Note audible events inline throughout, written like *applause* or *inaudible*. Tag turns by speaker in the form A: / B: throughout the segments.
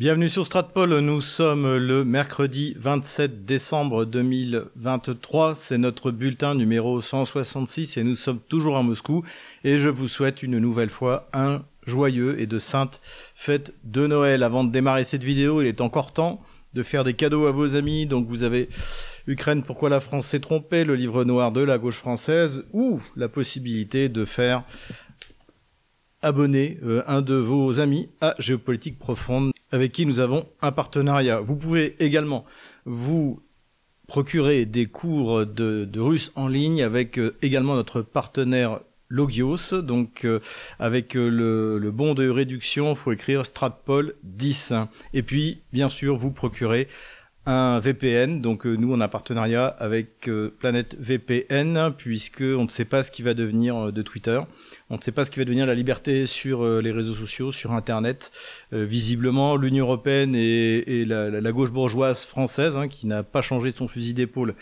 A: Bienvenue sur Stratpol, nous sommes le mercredi 27 décembre 2023, c'est notre bulletin numéro 166 et nous sommes toujours à Moscou et je vous souhaite une nouvelle fois un joyeux et de sainte fête de Noël. Avant de démarrer cette vidéo, il est encore temps de faire des cadeaux à vos amis, donc vous avez Ukraine, pourquoi la France s'est trompée, le livre noir de la gauche française ou la possibilité de faire abonner euh, un de vos amis à Géopolitique Profonde avec qui nous avons un partenariat. Vous pouvez également vous procurer des cours de, russe en ligne avec euh, également notre partenaire Logios. Donc euh, avec le, le, bon de réduction, il faut écrire Stratpol 10. Et puis, bien sûr, vous procurez un VPN. Donc nous, on a un partenariat avec Planète VPN, puisque on ne sait pas ce qui va devenir de Twitter. On ne sait pas ce qui va devenir la liberté sur euh, les réseaux sociaux, sur Internet. Euh, visiblement, l'Union européenne et, la, gauche bourgeoise française, hein, qui n'a pas changé son fusil d'épaule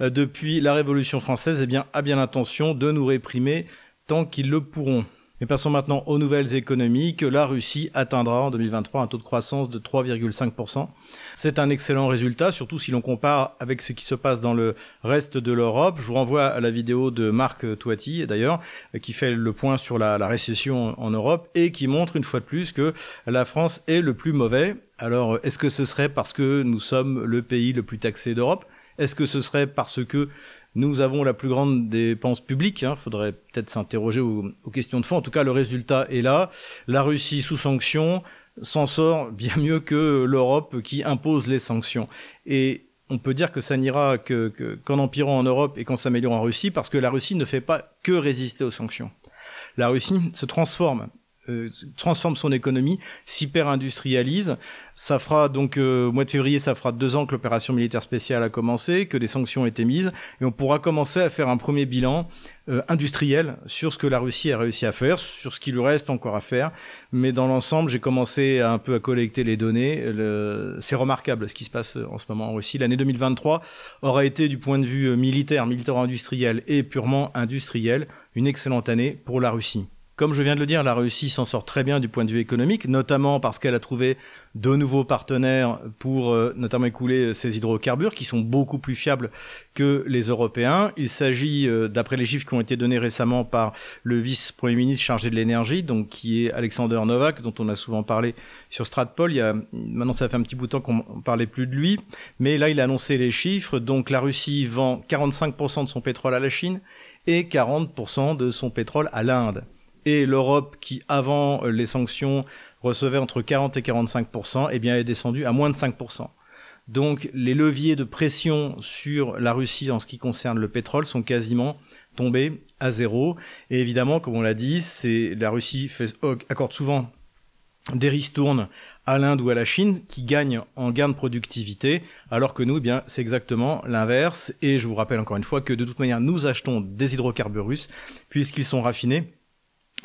A: euh, depuis la Révolution française, eh bien, a bien l'intention de nous réprimer tant qu'ils le pourront. Mais passons maintenant aux nouvelles économiques. La Russie atteindra en 2023 un taux de croissance de 3,5%. C'est un excellent résultat, surtout si l'on compare avec ce qui se passe dans le reste de l'Europe. Je vous renvoie à la vidéo de Marc Toiti, d'ailleurs, qui fait le point sur la, la récession en Europe et qui montre une fois de plus que la France est le plus mauvais. Alors, est-ce que ce serait parce que nous sommes le pays le plus taxé d'Europe? Est-ce que ce serait parce que nous avons la plus grande dépense publique. Il hein. faudrait peut-être s'interroger aux, questions de fond. En tout cas, le résultat est là. La Russie sous sanctions s'en sort bien mieux que l'Europe qui impose les sanctions. Et on peut dire que ça n'ira qu'en que, empirant en Europe et qu'en s'améliorant en Russie, parce que la Russie ne fait pas que résister aux sanctions. La Russie se transforme euh, transforme son économie, s'hyper-industrialise. Ça fera donc euh, au mois de février, ça fera deux ans que l'opération militaire spéciale a commencé, que des sanctions ont été mises, et on pourra commencer à faire un premier bilan euh, industriel sur ce que la Russie a réussi à faire, sur ce qui lui reste encore à faire. Mais dans l'ensemble, j'ai commencé un peu à collecter les données. C'est remarquable ce qui se passe en ce moment en Russie. L'année 2023 aura été du point de vue militaire, militaire-industriel et purement industriel, une excellente année pour la Russie. Comme je viens de le dire, la Russie s'en sort très bien du point de vue économique, notamment parce qu'elle a trouvé de nouveaux partenaires pour euh, notamment écouler ses hydrocarbures, qui sont beaucoup plus fiables que les Européens. Il s'agit, euh, d'après les chiffres qui ont été donnés récemment par le vice-premier ministre chargé de l'énergie, donc qui est Alexander Novak, dont on a souvent parlé sur Stratpol. Il y a, maintenant, ça fait un petit bout de temps qu'on parlait plus de lui, mais là, il a annoncé les chiffres. Donc, la Russie vend 45% de son pétrole à la Chine et 40% de son pétrole à l'Inde et l'Europe qui, avant les sanctions, recevait entre 40 et 45% eh bien, est descendue à moins de 5% donc les leviers de pression sur la Russie en ce qui concerne le pétrole sont quasiment tombés à zéro. Et évidemment, comme on l'a dit, c'est la Russie fait, accorde souvent des ristournes à l'Inde ou à la Chine qui gagnent en gain de productivité, alors que nous, eh bien, c'est exactement l'inverse. Et je vous rappelle encore une fois que de toute manière, nous achetons des hydrocarbures russes puisqu'ils sont raffinés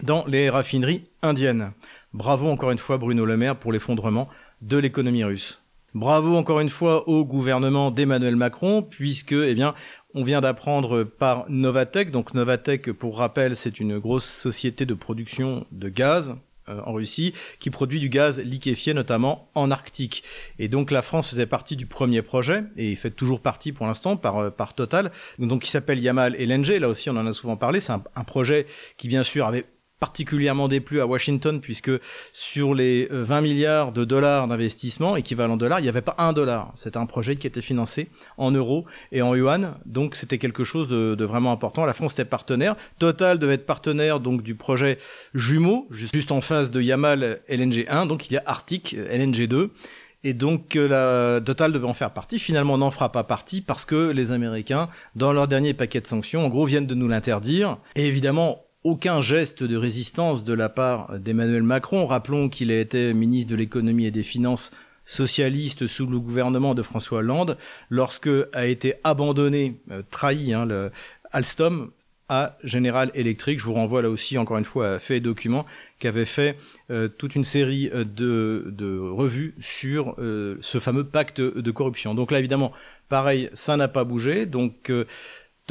A: dans les raffineries indiennes. Bravo encore une fois Bruno Le Maire pour l'effondrement de l'économie russe. Bravo encore une fois au gouvernement d'Emmanuel Macron, puisque, eh bien, on vient d'apprendre par Novatec. Donc Novatec, pour rappel, c'est une grosse société de production de gaz euh, en Russie qui produit du gaz liquéfié, notamment en Arctique. Et donc la France faisait partie du premier projet et fait toujours partie pour l'instant par, euh, par Total. Donc, qui s'appelle Yamal LNG. Là aussi, on en a souvent parlé. C'est un projet qui, bien sûr, avait particulièrement déplu à Washington puisque sur les 20 euh, milliards de dollars d'investissement équivalent dollars, il n'y avait pas un dollar. C'était un projet qui était financé en euros et en yuan, donc c'était quelque chose de, vraiment important. La France était partenaire. Total devait être partenaire donc du projet jumeau, juste en face de Yamal LNG 1, donc il y a Arctic LNG 2. Et donc euh, Total devait en faire partie. Finalement, n'en fera pas partie parce que les Américains, dans leur dernier paquet de sanctions, en gros, viennent de nous l'interdire. Et évidemment, aucun geste de résistance de la part d'Emmanuel Macron. Rappelons qu'il a été ministre de l'économie et des finances socialiste sous le gouvernement de François Hollande lorsque a été abandonné, euh, trahi hein, le Alstom à General Electric. Je vous renvoie là aussi encore une fois à Fait et Documents qui avait fait euh, toute une série euh, de, de revues sur ce fameux pacte de corruption. Donc là évidemment, pareil, ça n'a pas bougé. Donc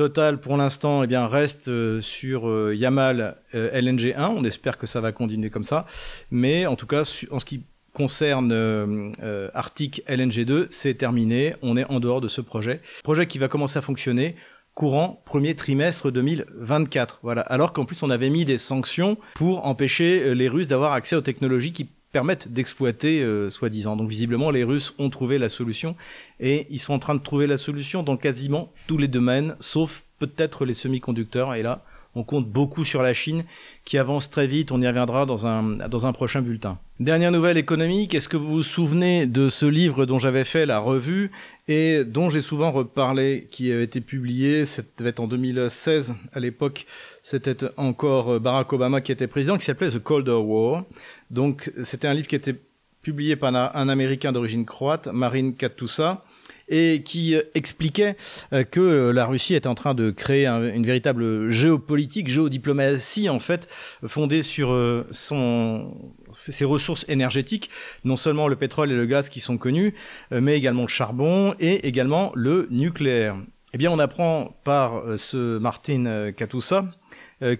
A: Total, pour l'instant, eh bien, reste euh, sur euh, Yamal euh, LNG 1. On espère que ça va continuer comme ça. Mais en tout cas, en ce qui concerne Arctic LNG2, c'est terminé. On est en dehors de ce projet. Projet qui va commencer à fonctionner courant premier trimestre 2024. Voilà. Alors qu'en plus on avait mis des sanctions pour empêcher les Russes d'avoir accès aux technologies qui permettent d'exploiter soi-disant. Donc visiblement les Russes ont trouvé la solution et ils sont en train de trouver la solution dans quasiment tous les domaines, sauf peut-être les semi-conducteurs. Et là, on compte beaucoup sur la Chine qui avance très vite. On y reviendra dans un, dans un prochain bulletin. Dernière nouvelle économique. Est-ce que vous vous souvenez de ce livre dont j'avais fait la revue et dont j'ai souvent reparlé, qui a été publié, c'était en 2016 à l'époque, c'était encore Barack Obama qui était président, qui s'appelait The Colder War. Donc c'était un livre qui était publié par un Américain d'origine croate, Marine Katoussa, et qui euh, expliquait euh, que euh, la Russie était en train de créer une véritable géopolitique, géodiplomatie en fait, fondée sur son, ses ressources énergétiques, non seulement le pétrole et le gaz qui sont connus, mais également le charbon et également le nucléaire. Eh bien, on apprend par ce Martin Katoussa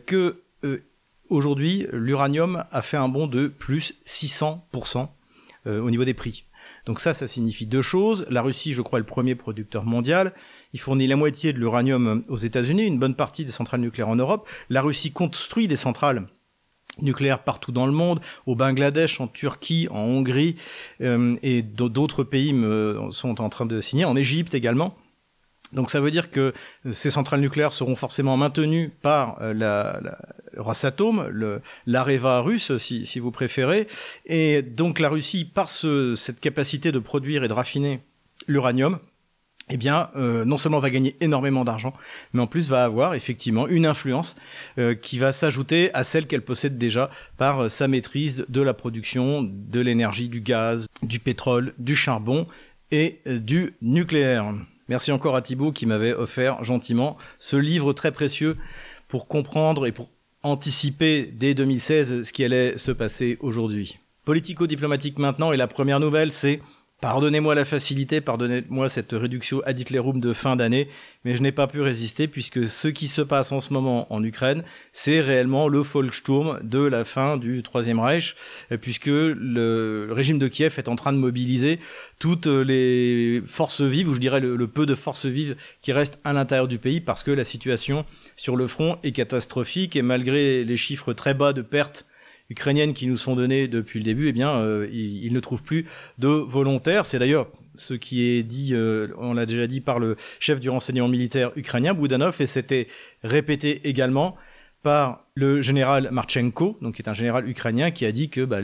A: que aujourd'hui, l'uranium a fait un bond de plus 600% au niveau des prix. Donc ça, ça signifie deux choses. La Russie, je crois, est le premier producteur mondial. Il fournit la moitié de l'uranium aux États-Unis, une bonne partie des centrales nucléaires en Europe. La Russie construit des centrales nucléaires partout dans le monde, au Bangladesh, en Turquie, en Hongrie, euh, et d'autres pays sont en train de signer, en Égypte également. Donc ça veut dire que ces centrales nucléaires seront forcément maintenues par euh, la, la Rosatom, l'Areva russe, si, vous préférez. Et donc la Russie, par ce, cette capacité de produire et de raffiner l'uranium, eh bien, euh, non seulement va gagner énormément d'argent, mais en plus va avoir effectivement une influence euh, qui va s'ajouter à celle qu'elle possède déjà par euh, sa maîtrise de la production de l'énergie, du gaz, du pétrole, du charbon et du nucléaire. Merci encore à Thibault qui m'avait offert gentiment ce livre très précieux pour comprendre et pour anticiper dès 2016 ce qui allait se passer aujourd'hui. Politico-diplomatique maintenant, et la première nouvelle, c'est Pardonnez-moi la facilité, pardonnez-moi cette réduction ad Hitlerum de fin d'année, mais je n'ai pas pu résister puisque ce qui se passe en ce moment en Ukraine, c'est réellement le Volkssturm de la fin du Troisième Reich, puisque le régime de Kiev est en train de mobiliser toutes les forces vives, ou je dirais le, peu de forces vives qui restent à l'intérieur du pays, parce que la situation sur le front est catastrophique et malgré les chiffres très bas de pertes ukrainiennes qui nous sont données depuis le début, eh bien, euh, ils, ne trouvent plus de volontaires. C'est d'ailleurs ce qui est dit, euh, on l'a déjà dit par le chef du renseignement militaire ukrainien, Boudanov, et c'était répété également par le général Marchenko, donc qui est un général ukrainien, qui a dit que bah,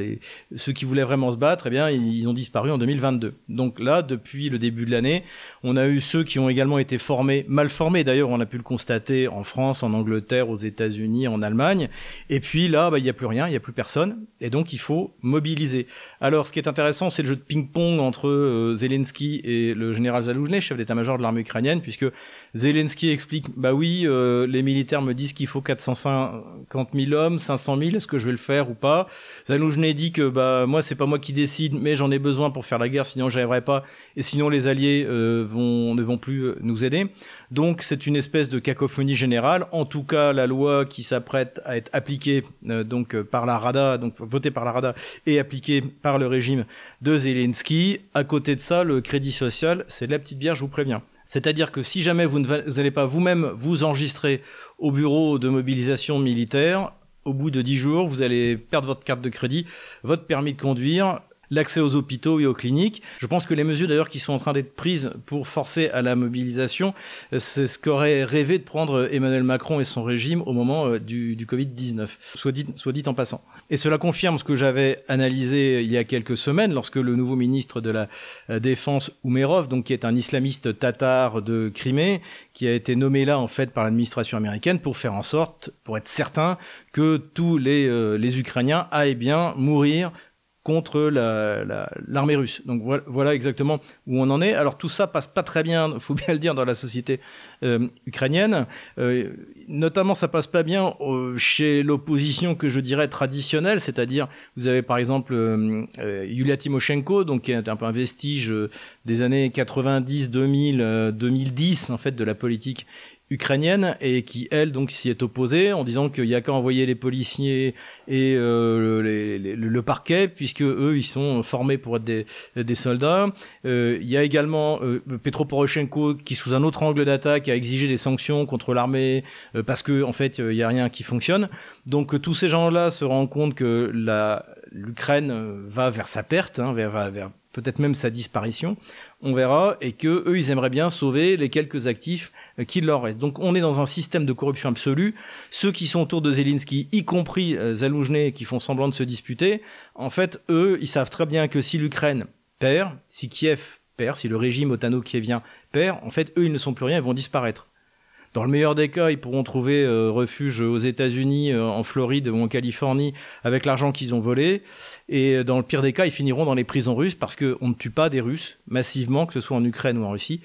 A: ceux qui voulaient vraiment se battre, eh bien, ils ont disparu en 2022. Donc là, depuis le début de l'année, on a eu ceux qui ont également été formés, mal formés d'ailleurs, on a pu le constater en France, en Angleterre, aux États-Unis, en Allemagne. Et puis là, bah, il n'y a plus rien, il n'y a plus personne, et donc il faut mobiliser. Alors, ce qui est intéressant, c'est le jeu de ping-pong entre euh, Zelensky et le général Zaloujny, chef d'état-major de l'armée ukrainienne, puisque Zelensky explique, bah oui, euh, les militaires me disent qu'il faut 450 000 hommes, 500 000, est-ce que je vais le faire ou pas? Zaloujny dit que bah moi c'est pas moi qui décide, mais j'en ai besoin pour faire la guerre, sinon j'arriverai pas, et sinon les alliés euh, ne vont plus nous aider. Donc c'est une espèce de cacophonie générale. En tout cas, la loi qui s'apprête à être appliquée euh, euh, par la Rada, donc votée par la Rada et appliquée par le régime de Zelensky. À côté de ça, le crédit social, c'est la petite bière, je vous préviens. C'est-à-dire que si jamais vous n'allez pas vous-même vous enregistrer au bureau de mobilisation militaire, au bout de 10 jours, vous allez perdre votre carte de crédit, votre permis de conduire, l'accès aux hôpitaux et aux cliniques. Je pense que les mesures d'ailleurs qui sont en train d'être prises pour forcer à la mobilisation, euh, c'est ce qu'aurait rêvé de prendre Emmanuel Macron et son régime au moment euh, du, du Covid-19, soit dit, soit dit en passant. Et cela confirme ce que j'avais analysé il y a quelques semaines lorsque le nouveau ministre de la euh, Défense, Oumerov, donc qui est un islamiste tatar de Crimée, qui a été nommé là en fait par l'administration américaine pour faire en sorte, pour être certain que tous les, les Ukrainiens aillent bien mourir contre l'armée russe. Donc voilà, exactement où on en est. Alors tout ça passe pas très bien, *laughs* faut bien le dire, dans la société euh, ukrainienne. Euh, notamment, ça passe pas bien euh, chez l'opposition que je dirais traditionnelle, c'est-à-dire vous avez par exemple Yulia Tymoshenko, donc qui est un peu un vestige des années 90, 2000, 2010 en fait de la politique ukrainienne et qui elle donc s'y est opposée en disant qu'il y a qu'à envoyer les policiers et euh, le parquet puisque eux ils sont formés pour être des, des soldats. Euh, il y a également euh, Petro Poroshenko qui sous un autre angle d'attaque a exigé des sanctions contre l'armée euh, parce que en fait il y a rien qui fonctionne. Donc tous ces gens-là se rendent compte que la l'Ukraine va vers sa perte, hein, vers, vers peut-être même sa disparition, on verra, et que eux, ils aimeraient bien sauver les quelques actifs euh, qu'il leur reste. Donc on est dans un système de corruption absolue. Ceux qui sont autour de Zelensky, y compris euh, Zaloujny, qui font semblant de se disputer, en fait, eux, ils savent très bien que si l'Ukraine perd, si Kiev perd, si le régime otano-kievien perd, en fait, eux, ils ne sont plus rien, ils vont disparaître. Dans le meilleur des cas, ils pourront trouver euh, refuge aux États-Unis, euh, en Floride ou en Californie avec l'argent qu'ils ont volé. Et euh, dans le pire des cas, ils finiront dans les prisons russes parce qu'on ne tue pas des Russes massivement, que ce soit en Ukraine ou en Russie,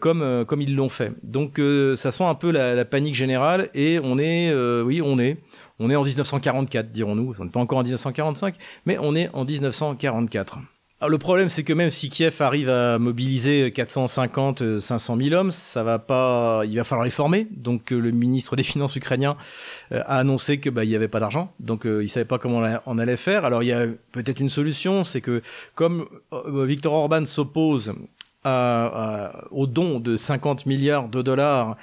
A: comme, ils l'ont fait. Donc ça sent un peu la, la, panique générale et on est, oui, on est. On est en 1944, dirons-nous. On n'est pas encore en 1945, mais on est en 1944 le problème, c'est que même si Kiev arrive à mobiliser 450, 500 000 hommes, ça va pas, il va falloir les former. Donc, euh, le ministre des Finances ukrainien euh, a annoncé que bah, il y avait pas d'argent, donc euh, il savait pas comment on allait faire. Alors, il y a peut-être une solution, c'est que comme Viktor Orban s'oppose au don de 50 milliards de dollars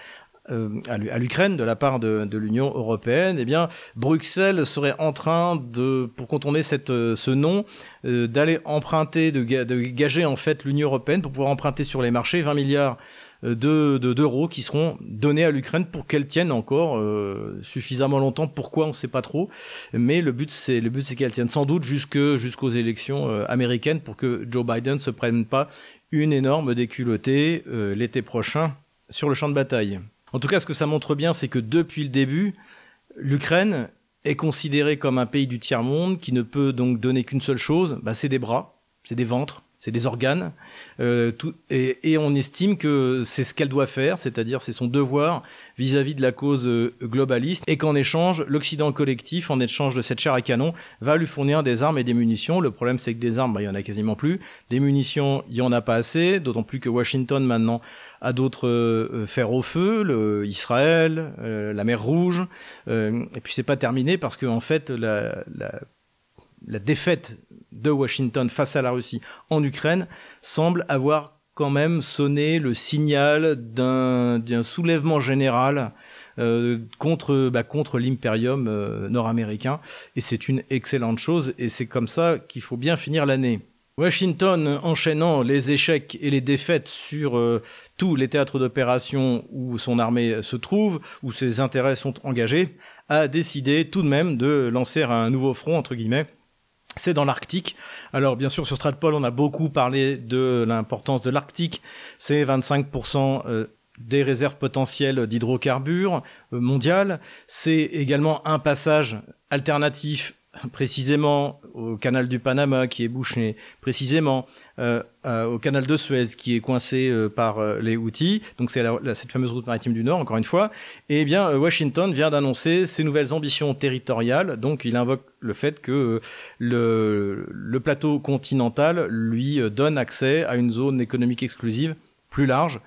A: à l'Ukraine de la part de, l'Union européenne, eh bien Bruxelles serait en train de, pour contourner cette, euh, ce nom, euh, d'aller emprunter, de, gager en fait l'Union européenne pour pouvoir emprunter sur les marchés 20 milliards de d'euros qui seront donnés à l'Ukraine pour qu'elle tienne encore suffisamment longtemps. Pourquoi on ne sait pas trop, mais le but c'est le but c'est qu'elle tienne sans doute jusque jusqu'aux élections américaines pour que Joe Biden se prenne pas une énorme déculottée l'été prochain sur le champ de bataille. En tout cas, ce que ça montre bien, c'est que depuis le début, l'Ukraine est considérée comme un pays du tiers-monde qui ne peut donc donner qu'une seule chose, bah, c'est des bras, c'est des ventres, c'est des organes, euh, tout, et, on estime que c'est ce qu'elle doit faire, c'est-à-dire c'est son devoir vis-à-vis de la cause euh, globaliste, et qu'en échange, l'Occident collectif, en échange de cette chair à canon, va lui fournir des armes et des munitions. Le problème, c'est que des armes, bah, il y en a quasiment plus, des munitions, il y en a pas assez, d'autant plus que Washington maintenant à d'autres euh, fers au feu, le, Israël, euh, la mer Rouge. Euh, et puis c'est pas terminé parce que en fait la, la, la, défaite de Washington face à la Russie en Ukraine semble avoir quand même sonné le signal d'un soulèvement général euh, contre, bah, l'impérium nord-américain. Et c'est une excellente chose, et c'est comme ça qu'il faut bien finir l'année. Washington enchaînant les échecs et les défaites sur euh, tous les théâtres d'opération où son armée se trouve, où ses intérêts sont engagés, a décidé tout de même de lancer un nouveau front, entre guillemets, c'est dans l'Arctique. Alors bien sûr sur Stratpol on a beaucoup parlé de l'importance de l'Arctique. C'est 25% euh, des réserves potentielles d'hydrocarbures euh, mondiales. C'est également un passage alternatif précisément au canal du Panama qui est bouché, précisément euh, euh, au canal de Suez qui est coincé euh, par les Houthis, donc c'est cette fameuse route maritime du Nord, encore une fois, et eh bien Washington vient d'annoncer ses nouvelles ambitions territoriales, donc il invoque le fait que le, le plateau continental lui donne accès à une zone économique exclusive plus large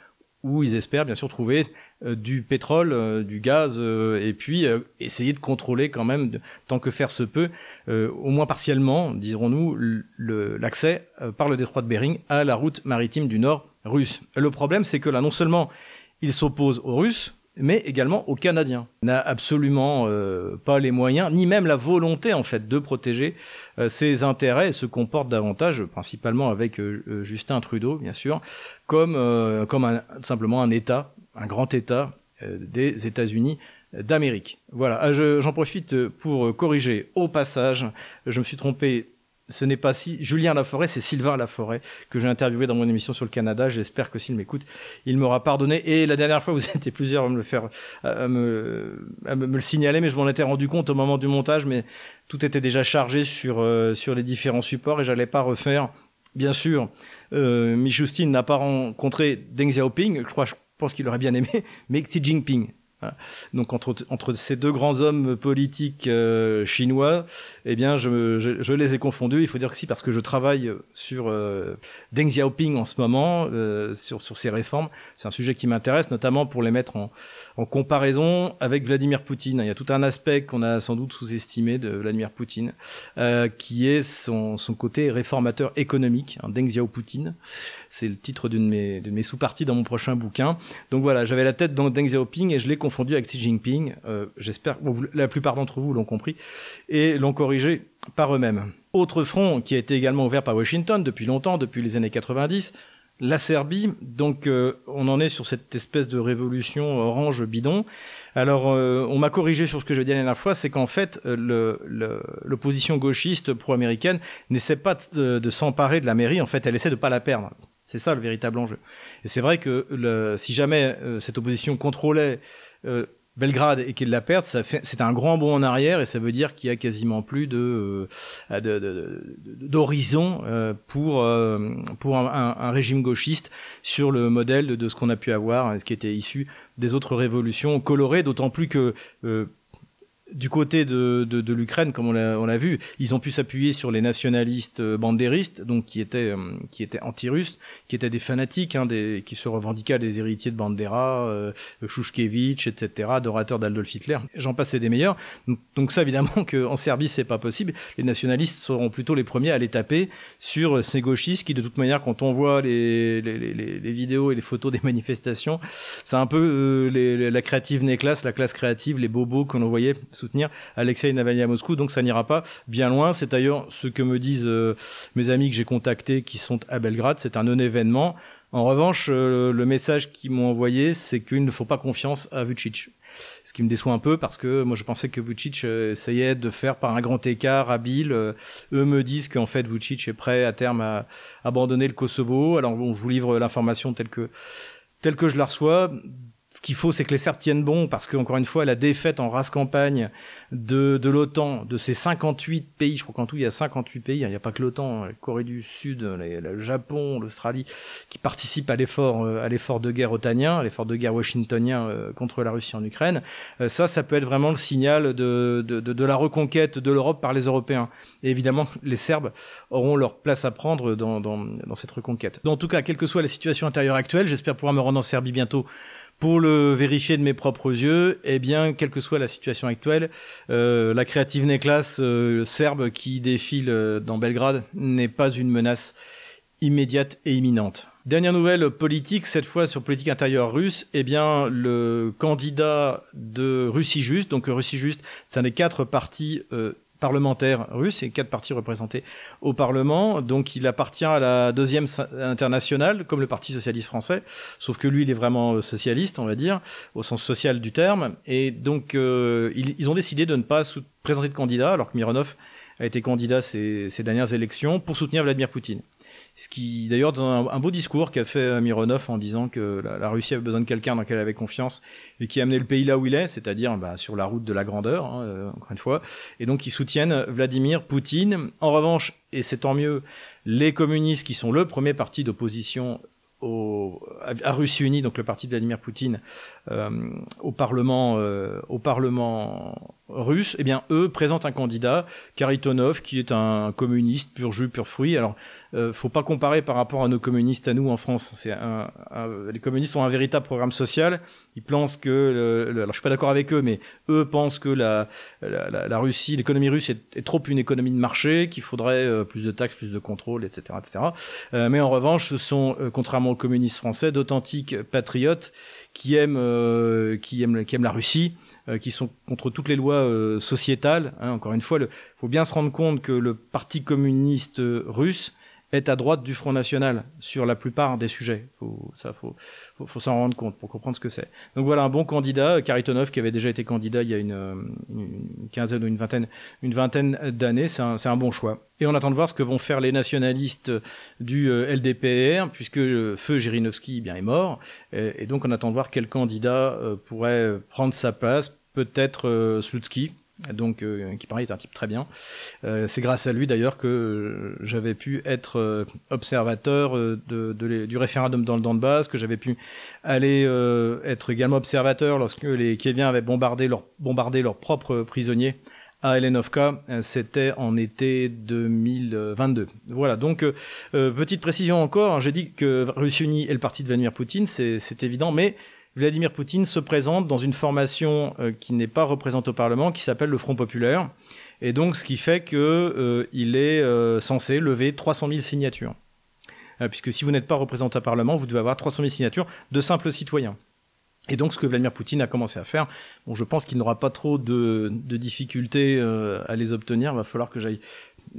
A: où ils espèrent bien sûr trouver du pétrole, euh, du gaz, euh, et puis essayer de contrôler quand même, tant que faire se peut, au moins partiellement, dirons-nous, l'accès par le détroit de Bering à la route maritime du Nord russe. Le problème, c'est que là, non seulement ils s'opposent aux Russes, mais également aux Canadiens. n'a absolument euh, pas les moyens, ni même la volonté en fait de protéger euh, ses intérêts et se comporte davantage, principalement avec euh, Justin Trudeau bien sûr, comme simplement un État, un grand État des États-Unis d'Amérique. Voilà, ah, j'en profite pour corriger au passage, je me suis trompé ce n'est pas si Julien Laforêt, c'est Sylvain Laforêt que j'ai interviewé dans mon émission sur le Canada. J'espère que s'il m'écoute, il m'aura pardonné. Et la dernière fois, *laughs* vous étiez plusieurs à me le faire, à me, le signaler, mais je m'en étais rendu compte au moment du montage, mais tout était déjà chargé sur euh, sur les différents supports et j'allais pas refaire. Bien sûr, euh, Michoustine n'a pas rencontré Deng Xiaoping. Je crois, pense qu'il aurait bien aimé, *laughs* mais Xi Jinping. Donc entre, entre ces deux grands hommes politiques euh, chinois, eh bien, je, je, les ai confondus. Il faut dire que si, parce que je travaille sur euh, Deng Xiaoping en ce moment, euh, sur, sur ses réformes. C'est un sujet qui m'intéresse, notamment pour les mettre en, en comparaison avec Vladimir Poutine. Il y a tout un aspect qu'on a sans doute sous-estimé de Vladimir Poutine, euh, qui est son, côté réformateur économique, hein, Deng Xiaoping. C'est le titre d'une de mes, sous-parties dans mon prochain bouquin. Donc voilà, j'avais la tête dans Deng Xiaoping et je l'ai confondu avec Xi Jinping. Euh, J'espère que la plupart d'entre vous l'ont compris et l'ont corrigé par eux-mêmes. Autre front qui a été également ouvert par Washington depuis longtemps, depuis les années 90, la Serbie. Donc euh, on en est sur cette espèce de révolution orange bidon. Alors euh, on m'a corrigé sur ce que je dit la dernière fois, c'est qu'en fait l'opposition gauchiste pro-américaine n'essaie pas de, s'emparer de la mairie, en fait elle essaie de pas la perdre. C'est ça le véritable enjeu. Et c'est vrai que si jamais euh, cette opposition contrôlait euh, Belgrade et qu'il la perde, c'est un grand bond en arrière et ça veut dire qu'il y a quasiment plus de euh, d'horizon euh, pour euh, pour un, régime gauchiste sur le modèle de, ce qu'on a pu avoir, ce qui était issu des autres révolutions colorées, d'autant plus que du côté de, de, de l'Ukraine, comme on l'a vu, ils ont pu s'appuyer sur les nationalistes euh, bandéristes, donc qui étaient euh, qui étaient anti-russes, qui étaient des fanatiques, hein, des, qui se revendiquaient des héritiers de Bandera, euh, etc., adorateurs d'Adolf Hitler. J'en passais des meilleurs. Donc, ça, évidemment, qu'en Serbie, c'est pas possible. Les nationalistes seront plutôt les premiers à les taper sur ces gauchistes qui, de toute manière, quand on voit les, les, les, les vidéos et les photos des *laughs* manifestations, c'est un peu euh, la créative néclasse, la classe créative, les bobos qu'on voyait soutenir Alexei Navalny à Moscou, donc ça n'ira pas bien loin. C'est d'ailleurs ce que me disent euh, mes amis que j'ai contactés qui sont à Belgrade. C'est un non-événement. En revanche, euh, le message qu'ils m'ont envoyé, c'est qu'il ne faut pas confiance à Vucic. Ce qui me déçoit un peu parce que moi je pensais que Vucic euh, essayait de faire par un grand écart habile. Eux me disent qu'en fait Vucic est prêt à terme à abandonner le Kosovo. Alors bon, je vous livre l'information telle que telle que je la reçois ce qu'il faut, c'est que les Serbes tiennent bon, parce que encore une fois, la défaite en race campagne de, de l'OTAN, de ces 58 pays, je crois qu'en tout il y a 58 pays, il n'y a pas que l'OTAN, la Corée du Sud, les, le Japon, l'Australie, qui participent à l'effort, à l'effort de guerre otanien, l'effort de guerre washingtonien contre la Russie en Ukraine. Ça, ça peut être vraiment le signal de, de, de, la reconquête de l'Europe par les Européens. Et évidemment, *laughs* les Serbes auront leur place à prendre dans, dans, dans cette reconquête. En tout cas, quelle que soit la situation intérieure actuelle, j'espère pouvoir me rendre en Serbie bientôt pour le vérifier de mes propres yeux, eh bien, quelle que soit la situation actuelle, euh, la créative néclasse euh, serbe qui défile euh, dans Belgrade n'est pas une menace immédiate et imminente. Dernière nouvelle politique, cette fois sur politique intérieure russe, eh bien, le candidat de Russie Juste, donc Russie Juste, c'est un des quatre partis parlementaires russes et quatre partis représentés au Parlement. Donc il appartient à la deuxième internationale, comme le Parti socialiste français, sauf que lui, il est vraiment socialiste, on va dire, au sens social du terme. Et donc euh, ils, ont décidé de ne pas présenter de candidat, alors que Mironov a été candidat ces dernières élections pour soutenir Vladimir Poutine. Ce qui, d'ailleurs, dans un, beau discours qu'a fait Mironov en disant que la, la Russie avait besoin de quelqu'un dans lequel elle avait confiance et qui a amené le pays là où il est, c'est-à-dire bah, sur la route de la grandeur, hein, euh, encore une fois. Et donc, ils soutiennent Vladimir Poutine. En revanche, et c'est tant mieux, les communistes qui sont le premier parti d'opposition à Russie unie, donc le parti de Vladimir Poutine, euh, au Parlement, euh, au Parlement russe, eh bien eux présentent un candidat, Karitonov, qui est un communiste pur jus, pur fruit. Alors, euh, faut pas comparer par rapport à nos communistes à nous en France. Les communistes ont un véritable programme social. Ils pensent que, alors je suis pas d'accord avec eux, mais eux pensent que la, Russie, l'économie russe est, est, trop une économie de marché, qu'il faudrait euh, plus de taxes, plus de contrôle, etc., etc. Mais en revanche, ce sont, contrairement communistes français, d'authentiques patriotes qui aiment, euh, qui aiment, qui aiment la Russie euh, qui sont contre toutes les lois euh, sociétales. Hein, encore une fois, il faut bien se rendre compte que le Parti communiste russe est à droite du Front National sur la plupart des sujets. Faut, ça, faut, faut, s'en rendre compte pour comprendre ce que c'est. Donc voilà un bon candidat, Karitonov, qui avait déjà été candidat il y a une, une quinzaine ou une vingtaine, une vingtaine d'années. C'est un, bon choix. Et on attend de voir ce que vont faire les nationalistes du euh, LDPR, puisque euh, Feu Jirinovski eh bien, est mort. Et, et, donc on attend de voir quel candidat euh, pourrait prendre sa place. Peut-être Slutsky, donc qui paraît est un type très bien. c'est grâce à lui d'ailleurs que j'avais pu être observateur de, du référendum dans le Donbass, que j'avais pu aller être également observateur lorsque les Kieviens avaient bombardé, bombardé leurs propres prisonniers à Elenovka, c'était en été 2022. Voilà, donc euh, euh, petite précision encore, hein, j'ai dit que Russie Unie est le parti de Vladimir Poutine, c'est évident, mais Vladimir Poutine se présente dans une formation euh, qui n'est pas représentée au Parlement, qui s'appelle le Front Populaire, et donc ce qui fait que il est censé lever 300 000 signatures. puisque si vous n'êtes pas représenté au Parlement, vous devez avoir 300 000 signatures de simples citoyens. Et donc, ce que Vladimir Poutine a commencé à faire, je pense qu'il n'aura pas trop de, difficultés euh, à les obtenir. Il va falloir que j'aille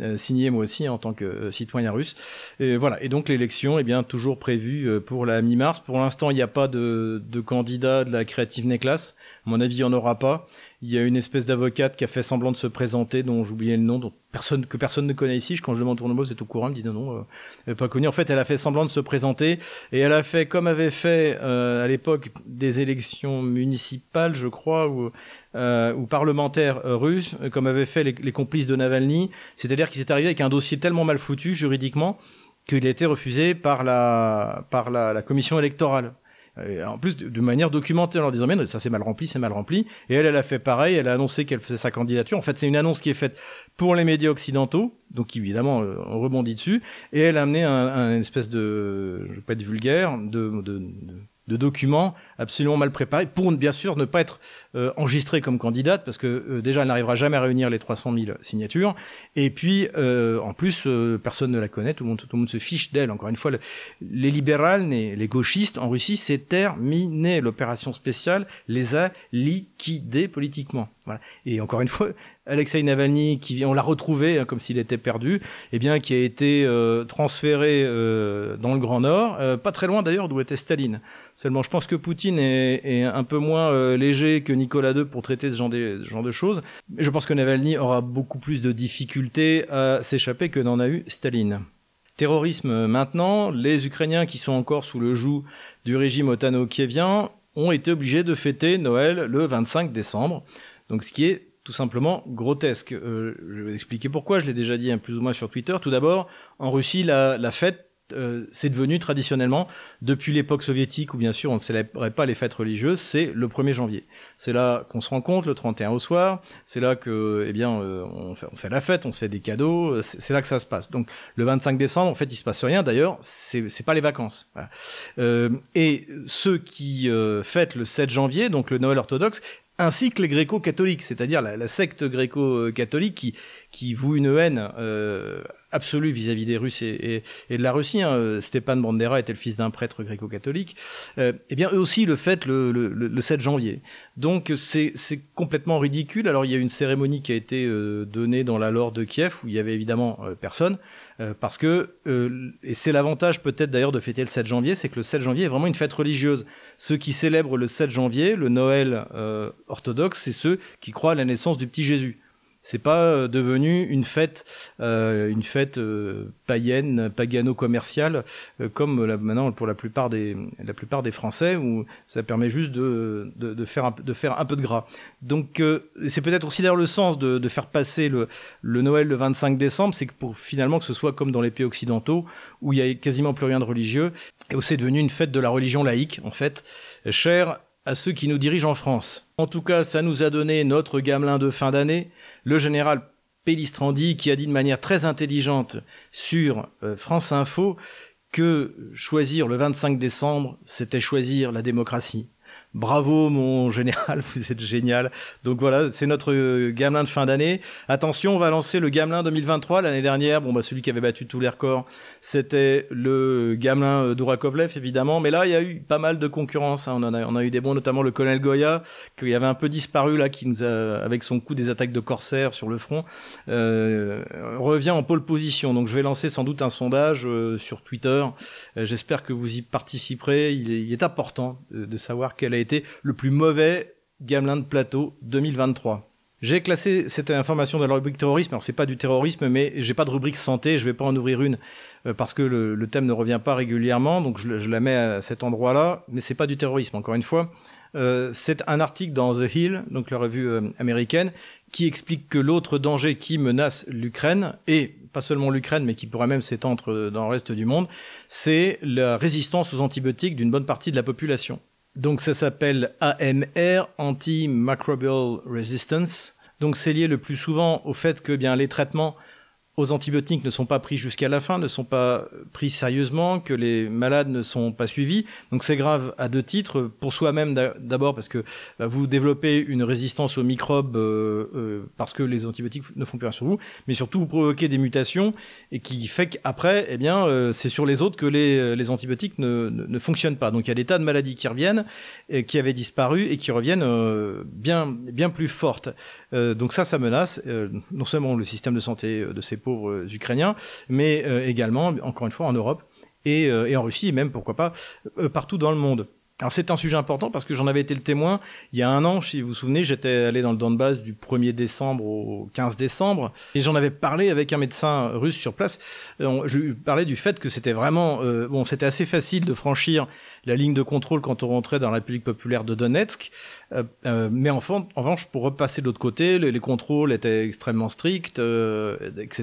A: euh, signer moi aussi en tant que euh, citoyen russe. Et voilà. Et donc, l'élection est bien toujours prévue pour la mi-mars. Pour l'instant, il n'y a pas de, candidat de la Creative Necklace. Mon avis, il n'y en aura pas. Il y a une espèce d'avocate qui a fait semblant de se présenter, dont j'oubliais le nom, dont personne, que personne ne connaît ici. Quand je demande au mot, c'est au courant, elle me dit non, non, euh, elle pas connue. En fait, elle a fait semblant de se présenter et elle a fait comme avait fait euh, à l'époque des élections municipales, je crois, euh, ou parlementaires russes, comme avaient fait les, complices de Navalny. C'est-à-dire qu'il s'est arrivé avec un dossier tellement mal foutu juridiquement qu'il a été refusé par la, par la commission électorale en plus de, manière documentée en leur disant mais ça c'est mal rempli, c'est mal rempli. Et elle, elle a fait pareil, elle a annoncé qu'elle faisait sa candidature. En fait, c'est une annonce qui est faite pour les médias occidentaux, donc évidemment euh, on rebondit dessus. Et elle a amené un, un espèce de, je vais pas être vulgaire, de, de, de de documents absolument mal préparés pour bien sûr ne pas être euh, enregistrée comme candidate parce que euh, déjà elle n'arrivera jamais à réunir les 300 000 signatures. Et puis euh, en plus personne ne la connaît tout le monde tout le monde se fiche d'elle. Encore une fois les libérales les gauchistes en Russie c'est terminé. L'opération spéciale les a liquidés politiquement. Voilà. Et encore une fois, Alexei Navalny, qui on l'a retrouvé hein, comme s'il était perdu, eh bien, qui a été euh, transféré euh, dans le Grand Nord, euh, pas très loin d'ailleurs d'où était Staline. Seulement, je pense que Poutine est, est un peu moins léger que Nicolas II pour traiter ce genre de, ce genre de choses. Mais je pense que Navalny aura beaucoup plus de difficultés à s'échapper que n'en a eu Staline. Terrorisme maintenant, les Ukrainiens qui sont encore sous le joug du régime otano-kievien ont été obligés de fêter Noël le 25 décembre. Donc ce qui est tout simplement grotesque. Euh, je vais expliquer pourquoi, je l'ai déjà dit un plus ou moins sur Twitter. Tout d'abord, en Russie, la, la fête, euh, c'est devenu traditionnellement, depuis l'époque soviétique où bien sûr on ne célébrait pas les fêtes religieuses, c'est le 1er janvier. C'est là qu'on se rencontre le 31 au soir, c'est là que eh bien euh, on, fait, on, fait, la fête, on se fait des cadeaux, c'est là que ça se passe. Donc le 25 décembre, en fait, il se passe rien. D'ailleurs, c'est pas les vacances. Euh, et ceux qui fêtent le 7 janvier, donc le Noël orthodoxe, ainsi que les gréco-catholiques, c'est-à-dire la, secte gréco-catholique qui, qui voue une haine euh, absolue vis-à-vis des Russes et, de la Russie. Hein. Stéphane Bandera était le fils d'un prêtre gréco-catholique. Euh, eh bien, eux aussi le fêtent le, 7 janvier. Donc, c'est complètement ridicule. Alors, il y a une cérémonie qui a été euh, donnée dans la Lore de Kiev, où il y avait évidemment personne, parce que, et c'est l'avantage peut-être d'ailleurs de fêter le 7 janvier, c'est que le 7 janvier est vraiment une fête religieuse. Ceux qui célèbrent le 7 janvier, le Noël orthodoxe, c'est ceux qui croient à la naissance du petit Jésus. C'est pas euh, devenu une fête, euh, une fête euh, païenne, pagano-commerciale, comme maintenant pour la plupart des, la plupart des Français, où ça permet juste de, de, faire, un, de faire un peu de gras. Donc c'est peut-être aussi d'ailleurs le sens de, de faire passer le, le Noël le 25 décembre, c'est que pour finalement que ce soit comme dans les pays occidentaux, où il y a quasiment plus rien de religieux, et où c'est devenu une fête de la religion laïque, en fait, chère à ceux qui nous dirigent en France. En tout cas, ça nous a donné notre gamelin de fin d'année, le général Pellistrandi, qui a dit de manière très intelligente sur euh, France Info que choisir le 25 décembre, c'était choisir la démocratie. Bravo mon *laughs* général, vous êtes génial. Donc voilà, c'est notre euh, gamelin de fin d'année. Attention, on va lancer le gamelin 2023. L'année dernière, bon bah celui qui avait battu tous les records, c'était le gamelin euh, Dourakovlev évidemment. Mais là, il y a eu pas mal de concurrence. Hein. On, en a, on a eu des bons, notamment le colonel Goya, qui avait un peu disparu là, qui nous a, avec son coup des attaques de corsaires sur le front, euh, revient en pole position. Donc je vais lancer sans doute un sondage sur Twitter. J'espère que vous y participerez. Il est, il est important de, savoir quelle a été le plus mauvais gamelin de plateau 2023. J'ai classé cette information dans la rubrique terrorisme. Alors c'est pas du terrorisme, mais j'ai pas de rubrique santé. Je vais pas en ouvrir une euh, parce que le, thème ne revient pas régulièrement, donc je, la mets à cet endroit-là. Mais c'est pas du terrorisme. Encore une fois, euh, c'est un article dans The Hill, donc la revue euh, américaine, qui explique que l'autre danger qui menace l'Ukraine, et pas seulement l'Ukraine, mais qui pourrait même s'étendre dans le reste du monde, c'est la résistance aux antibiotiques d'une bonne partie de la population. Donc ça s'appelle AMR, Antimicrobial Resistance. Donc c'est lié le plus souvent au fait que bien les traitements aux antibiotiques ne sont pas pris jusqu'à la fin, ne sont pas pris sérieusement, que les malades ne sont pas suivis. Donc c'est grave à deux titres. Pour soi-même d'abord parce que bah, vous développez une résistance aux microbes euh, euh, parce que les antibiotiques ne font plus rien sur vous, mais surtout vous provoquez des mutations et qui fait qu'après, eh bien, euh, c'est sur les autres que les, les antibiotiques ne, ne, ne, fonctionnent pas. Donc il y a des tas de maladies qui reviennent, et qui avaient disparu et qui reviennent bien, bien plus fortes. donc ça, ça menace non seulement le système de santé de ces pauvres euh, Ukrainiens, mais euh, également, encore une fois, en Europe et, euh, en Russie, même, pourquoi pas, partout dans le monde. Alors c'est un sujet important parce que j'en avais été le témoin il y a un an, si vous vous souvenez, j'étais allé dans le Donbass du 1er décembre au 15 décembre et j'en avais parlé avec un médecin russe sur place. Je lui parlais du fait que c'était vraiment, bon, c'était assez facile de franchir la ligne de contrôle quand on rentrait dans la République populaire de Donetsk, euh, euh, mais en, en, revanche, pour repasser de l'autre côté, les, les, contrôles étaient extrêmement stricts euh, et que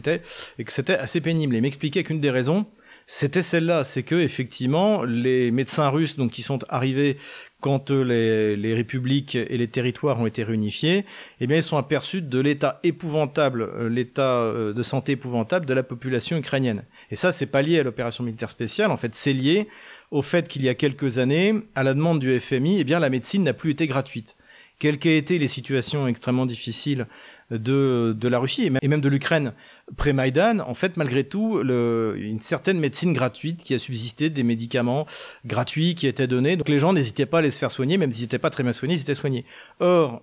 A: c'était assez pénible. Et il m'expliquait qu'une des raisons, c'était celle-là, c'est que effectivement les médecins russes donc qui sont arrivés quand les, les, républiques et les territoires ont été réunifiés, eh bien ils sont aperçus de l'état épouvantable, l'état de santé épouvantable de la population ukrainienne. Et ça, c'est pas lié à l'opération militaire spéciale. En fait, c'est lié au fait qu'il y a quelques années, à la demande du FMI, eh bien la médecine n'a plus été gratuite. Quelles qu'aient été les situations extrêmement difficiles de, de la Russie et même de l'Ukraine pré-Maïdan, en fait, malgré tout, le, une certaine médecine gratuite qui a subsisté, des médicaments gratuits qui étaient donnés. Donc les gens n'hésitaient pas à aller se faire soigner, même s'ils n'étaient pas très bien soignés, ils étaient soignés. Or,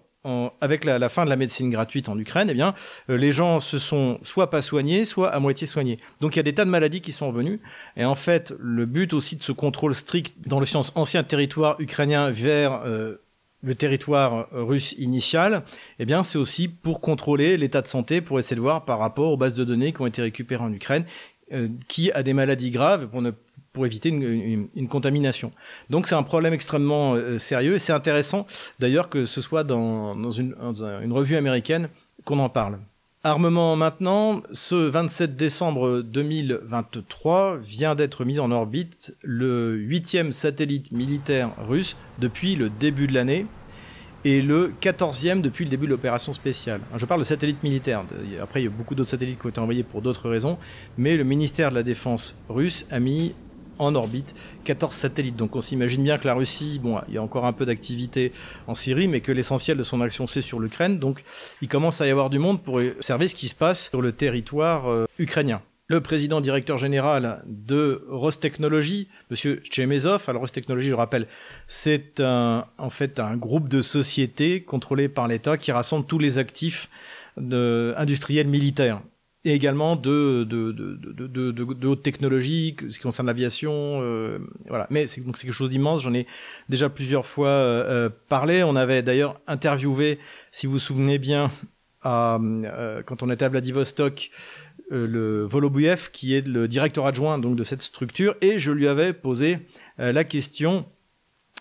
A: avec la, fin de la médecine gratuite en Ukraine, eh bien, euh, les gens se sont soit pas soignés, soit à moitié soignés. Donc il y a des tas de maladies qui sont revenues. Et en fait, le but aussi de ce contrôle strict dans le sens ancien territoire ukrainien vers euh, le territoire russe initial, eh bien, c'est aussi pour contrôler l'état de santé, pour essayer de voir par rapport aux bases de données qui ont été récupérées en Ukraine, euh, qui a des maladies graves, pour éviter une, contamination. Donc c'est un problème extrêmement euh, sérieux et c'est intéressant d'ailleurs que ce soit dans, une, revue américaine qu'on en parle. Armement maintenant, ce 27 décembre 2023 vient d'être mis en orbite le huitième satellite militaire russe depuis le début de l'année et le 14e depuis le début de l'opération spéciale. Je parle de satellite militaire. Après, il y a beaucoup d'autres satellites qui ont été envoyés pour d'autres raisons, mais le ministère de la Défense russe a mis en orbite 14 satellites. Donc on s'imagine bien que la Russie, bon, il y a encore un peu d'activité en Syrie, mais que l'essentiel de son action c'est sur l'Ukraine. Donc il commence à y avoir du monde pour observer ce qui se passe sur le territoire euh, ukrainien. Le président directeur général de Rostechnologie, Monsieur Chemezov, alors Rostechnologie, je rappelle, c'est en fait un groupe de sociétés contrôlées par l'État qui rassemble tous les actifs de, industriels militaires et également de, de, de, de, de haute technologie, ce qui concerne l'aviation. Euh, voilà. Mais c'est quelque chose d'immense. J'en ai déjà plusieurs fois euh, euh, parlé. On avait d'ailleurs interviewé, si vous vous souvenez bien, quand on était à Vladivostok, le Volobouyev, qui est le directeur adjoint donc de cette structure, et je lui avais posé la question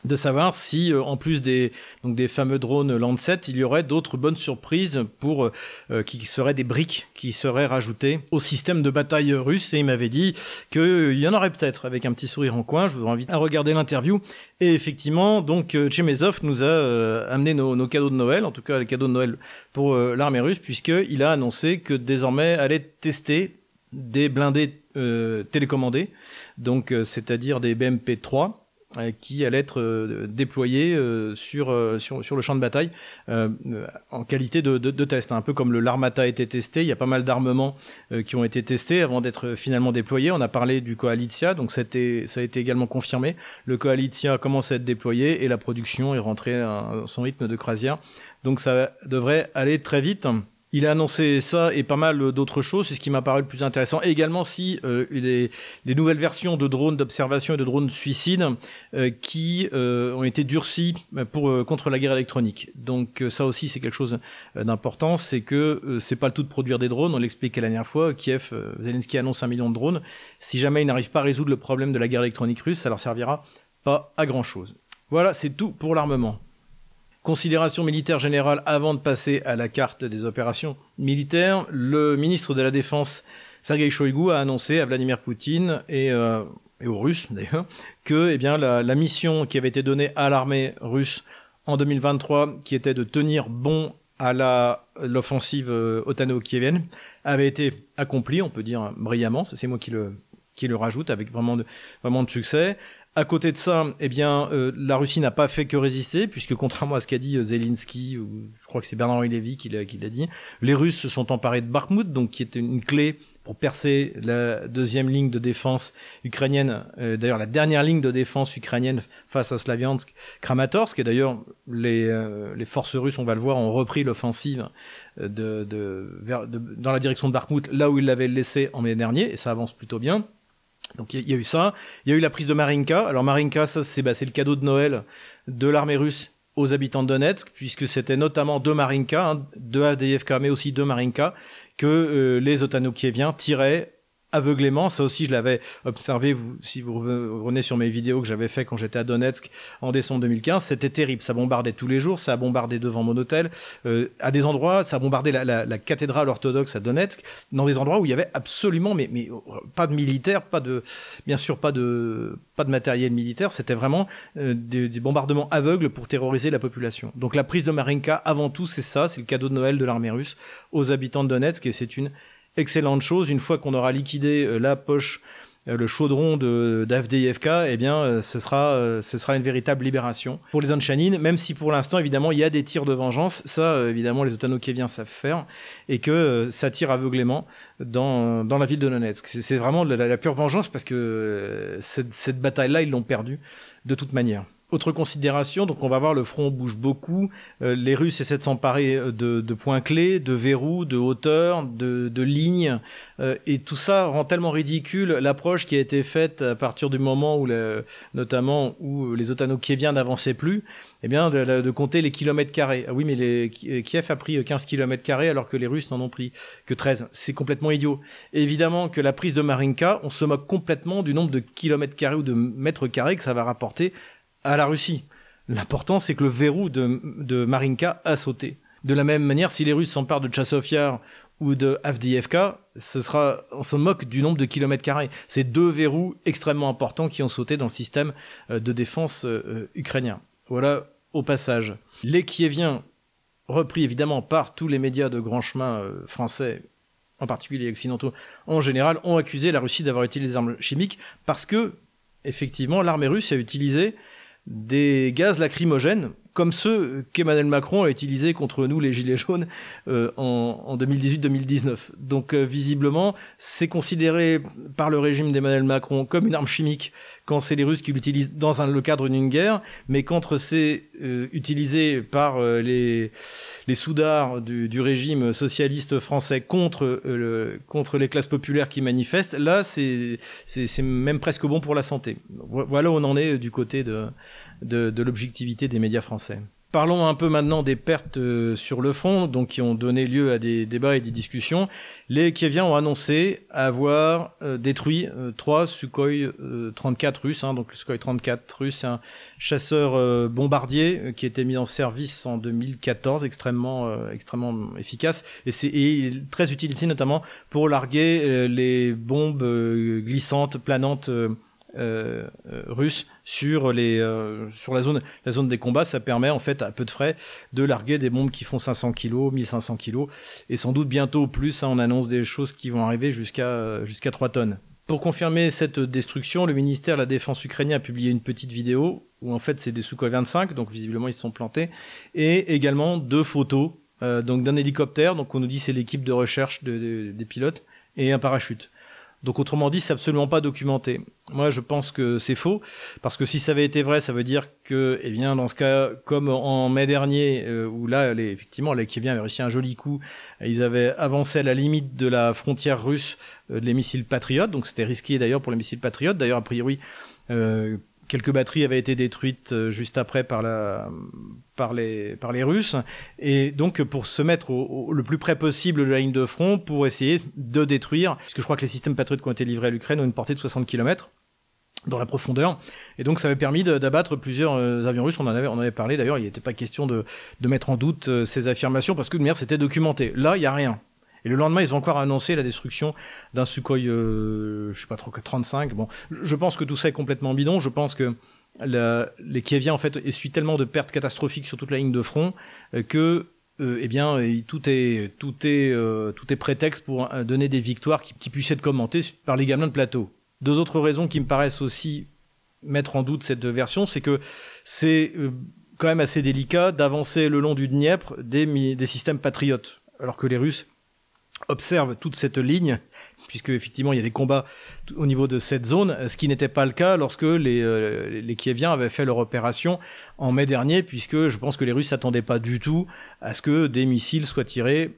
A: de savoir si, euh, en plus des, donc des fameux drones Lancet, il y aurait d'autres bonnes surprises pour euh, qui seraient des briques qui seraient rajoutées au système de bataille russe. Et il m'avait dit qu'il euh, y en aurait peut-être avec un petit sourire en coin. Je vous invite à regarder l'interview. Et effectivement, donc Chemezov nous a amené nos, cadeaux de Noël, en tout cas les cadeaux de Noël pour l'armée russe, puisqu'il a annoncé que désormais allait tester des blindés télécommandés, donc c'est-à-dire des BMP-3 euh, qui allait être euh, déployé euh, sur, sur, sur, le champ de bataille en qualité de, de, de, test. Un peu comme le l'Armata a été testé, il y a pas mal d'armements qui ont été testés avant d'être finalement déployés. On a parlé du Coalitia, donc ça a été, ça a été également confirmé. Le Coalitia commence à être déployé et la production est rentrée à son rythme de croisière. Donc ça devrait aller très vite. Il a annoncé ça et pas mal d'autres choses, c'est ce qui m'a paru le plus intéressant. Et également si euh, les, nouvelles versions de drones d'observation et de drones suicides euh, qui euh, ont été durcies pour contre la guerre électronique. Donc ça aussi c'est quelque chose d'important, c'est que c'est pas le tout de produire des drones. On l'expliquait la dernière fois. Kiev, Zelensky annonce un million de drones. Si jamais il n'arrive pas à résoudre le problème de la guerre électronique russe, ça leur servira pas à grand chose. Voilà, c'est tout pour l'armement. Considération militaire générale avant de passer à la carte des opérations militaires. Le ministre de la Défense, Sergei Shoigu, a annoncé à Vladimir Poutine et, euh, aux Russes d'ailleurs que eh bien, la, mission qui avait été donnée à l'armée russe en 2023, qui était de tenir bon à l'offensive euh, otano-kievienne, avait été accomplie, on peut dire brillamment. C'est moi qui le rajoute avec vraiment de succès. À côté de ça, eh bien, euh, la Russie n'a pas fait que résister, puisque contrairement à ce qu'a dit euh, Zelensky, je crois que c'est Bernard-Henri Lévy qui l'a dit, les Russes se sont emparés de Bakhmut, donc qui était une clé pour percer la deuxième ligne de défense ukrainienne, euh, d'ailleurs la dernière ligne de défense ukrainienne face à Slaviansk, Kramatorsk, et d'ailleurs les, forces russes, on va le voir, ont repris l'offensive dans la direction de Bakhmut, là où ils l'avaient laissé en mai dernier, et ça avance plutôt bien. Donc il y, a eu ça. Il y a eu la prise de Marinka. Alors Marinka, ça c'est bah, le cadeau de Noël de l'armée russe aux habitants de Donetsk, puisque c'était notamment de Marinka, hein, de ADFK, mais aussi de Marinka, que euh, les Otanokieviens tiraient aveuglément. Ça aussi, je l'avais observé. Vous, si vous revenez sur mes vidéos que j'avais fait quand j'étais à Donetsk en décembre 2015, c'était terrible. Ça bombardait tous les jours. Ça a bombardé devant mon hôtel. Euh, à des endroits, ça a bombardé la, la, la, cathédrale orthodoxe à Donetsk, dans des endroits où il y avait absolument, mais, mais pas de militaires, pas de, bien sûr, pas de, pas de matériel militaire. C'était vraiment euh, des, des, bombardements aveugles pour terroriser la population. Donc la prise de Marinka, avant tout, c'est ça. C'est le cadeau de Noël de l'armée russe aux habitants de Donetsk et c'est une excellente chose. Une fois qu'on aura liquidé euh, la poche, euh, le chaudron d'AFDIFK, eh bien, euh, ce sera, ce sera une véritable libération pour les zones chanines, même si pour l'instant, évidemment, il y a des tirs de vengeance. Ça, évidemment, les Otano-Kieviens savent faire et que ça tire aveuglément dans, la ville de Donetsk. C'est vraiment la, la, pure vengeance parce que cette, cette bataille-là, ils l'ont perdue de toute manière. Autre considération, donc on va voir le front bouge beaucoup. Euh, les Russes essaient de s'emparer de, de, points clés, de verrous, de hauteurs, de, de lignes, euh, et tout ça rend tellement ridicule l'approche qui a été faite à partir du moment où, le, notamment, où les Otano-Kieviens n'avançaient plus, eh bien, de, de, compter les kilomètres carrés. Ah oui, mais les, Kiev a pris 15 kilomètres carrés alors que les Russes n'en ont pris que 13. C'est complètement idiot. Évidemment que la prise de Marinka, on se moque complètement du nombre de kilomètres carrés ou de mètres carrés que ça va rapporter à la Russie. L'important, c'est que le verrou de, de, Marinka a sauté. De la même manière, si les Russes s'emparent de Tchassofyar ou de Avdiivka, ce sera, on se moque du nombre de kilomètres carrés. C'est deux verrous extrêmement importants qui ont sauté dans le système euh, de défense euh, ukrainien. Voilà au passage. Les Kieviens, repris évidemment par tous les médias de grand chemin euh, français, en particulier occidentaux en général, ont accusé la Russie d'avoir utilisé des armes chimiques parce que, effectivement, l'armée russe a utilisé des gaz lacrymogènes comme ceux qu'Emmanuel Macron a utilisés contre nous, les Gilets jaunes, euh, en, en 2018-2019. Donc euh, visiblement, c'est considéré par le régime d'Emmanuel Macron comme une arme chimique quand c'est les Russes qui l'utilisent dans un, le cadre d'une guerre, mais quand c'est euh, utilisé par euh, les, les soudards du, du, régime socialiste français contre, euh, le, contre les classes populaires qui manifestent, là, c'est même presque bon pour la santé. Voilà où on en est du côté de, de, de l'objectivité des médias français. Parlons un peu maintenant des pertes euh, sur le front, donc qui ont donné lieu à des débats et des discussions. Les Kieviens ont annoncé avoir euh, détruit euh, trois Sukhoi 34 russes. Hein, donc le Sukhoi 34 russe, un chasseur bombardier qui été mis en service en 2014, extrêmement extrêmement efficace et c'est très utilisé notamment pour larguer les bombes glissantes, planantes euh, euh, russe sur les euh, sur la zone la zone des combats. Ça permet en fait à peu de frais de larguer des bombes qui font 500 kg 1500 kg et sans doute bientôt plus hein, on annonce des choses qui vont arriver jusqu'à jusqu'à 3 tonnes. Pour confirmer cette destruction, le ministère de la Défense ukrainien a publié une petite vidéo où en fait c'est des Sukhoi 25, donc visiblement ils se sont plantés, et également deux photos euh, donc d'un hélicoptère, donc on nous dit c'est l'équipe de recherche de, de, des pilotes, et un parachute. Donc autrement dit, c'est absolument pas documenté. Moi, je pense que c'est faux, parce que si ça avait été vrai, ça veut dire que, eh bien, dans ce cas, comme en mai dernier, euh, où là, effectivement, les Kieviens avaient réussi un joli coup, ils avaient avancé à la limite de la frontière russe euh, les missiles Patriot, donc c'était risqué d'ailleurs pour les missiles Patriot. D'ailleurs, a priori, euh, quelques batteries avaient été détruites euh, juste après par les Russes et donc pour se mettre le plus près possible de la ligne de front pour essayer de détruire parce que je crois que les systèmes Patriot qui ont été livrés à l'Ukraine ont une portée de 60 km dans la profondeur. Et donc ça avait permis d'abattre plusieurs avions russes. On en avait, on avait parlé d'ailleurs. Il n'était pas question de, de, mettre en doute ces affirmations parce que de manière c'était documenté. Là, il y a rien. Et le lendemain, ils ont encore annoncé la destruction d'un Sukhoi, euh, je sais pas trop que 35. Bon, je pense que tout ça est complètement bidon. Je pense que les Kieviens en fait essuient tellement de pertes catastrophiques sur toute la ligne de front euh, que euh, eh bien tout est tout est euh, tout est prétexte pour donner des victoires qui, qui, puissent être commentées par les gamins de plateau. Deux autres raisons qui me paraissent aussi mettre en doute cette version, c'est que c'est quand même assez délicat d'avancer le long du Dniepr des, des systèmes patriotes, alors que les Russes observe toute cette ligne, puisque effectivement il y a des combats au niveau de cette zone, ce qui n'était pas le cas lorsque les, euh, les Kieviens avaient fait leur opération en mai dernier, puisque je pense que les Russes s'attendaient pas du tout à ce que des missiles soient tirés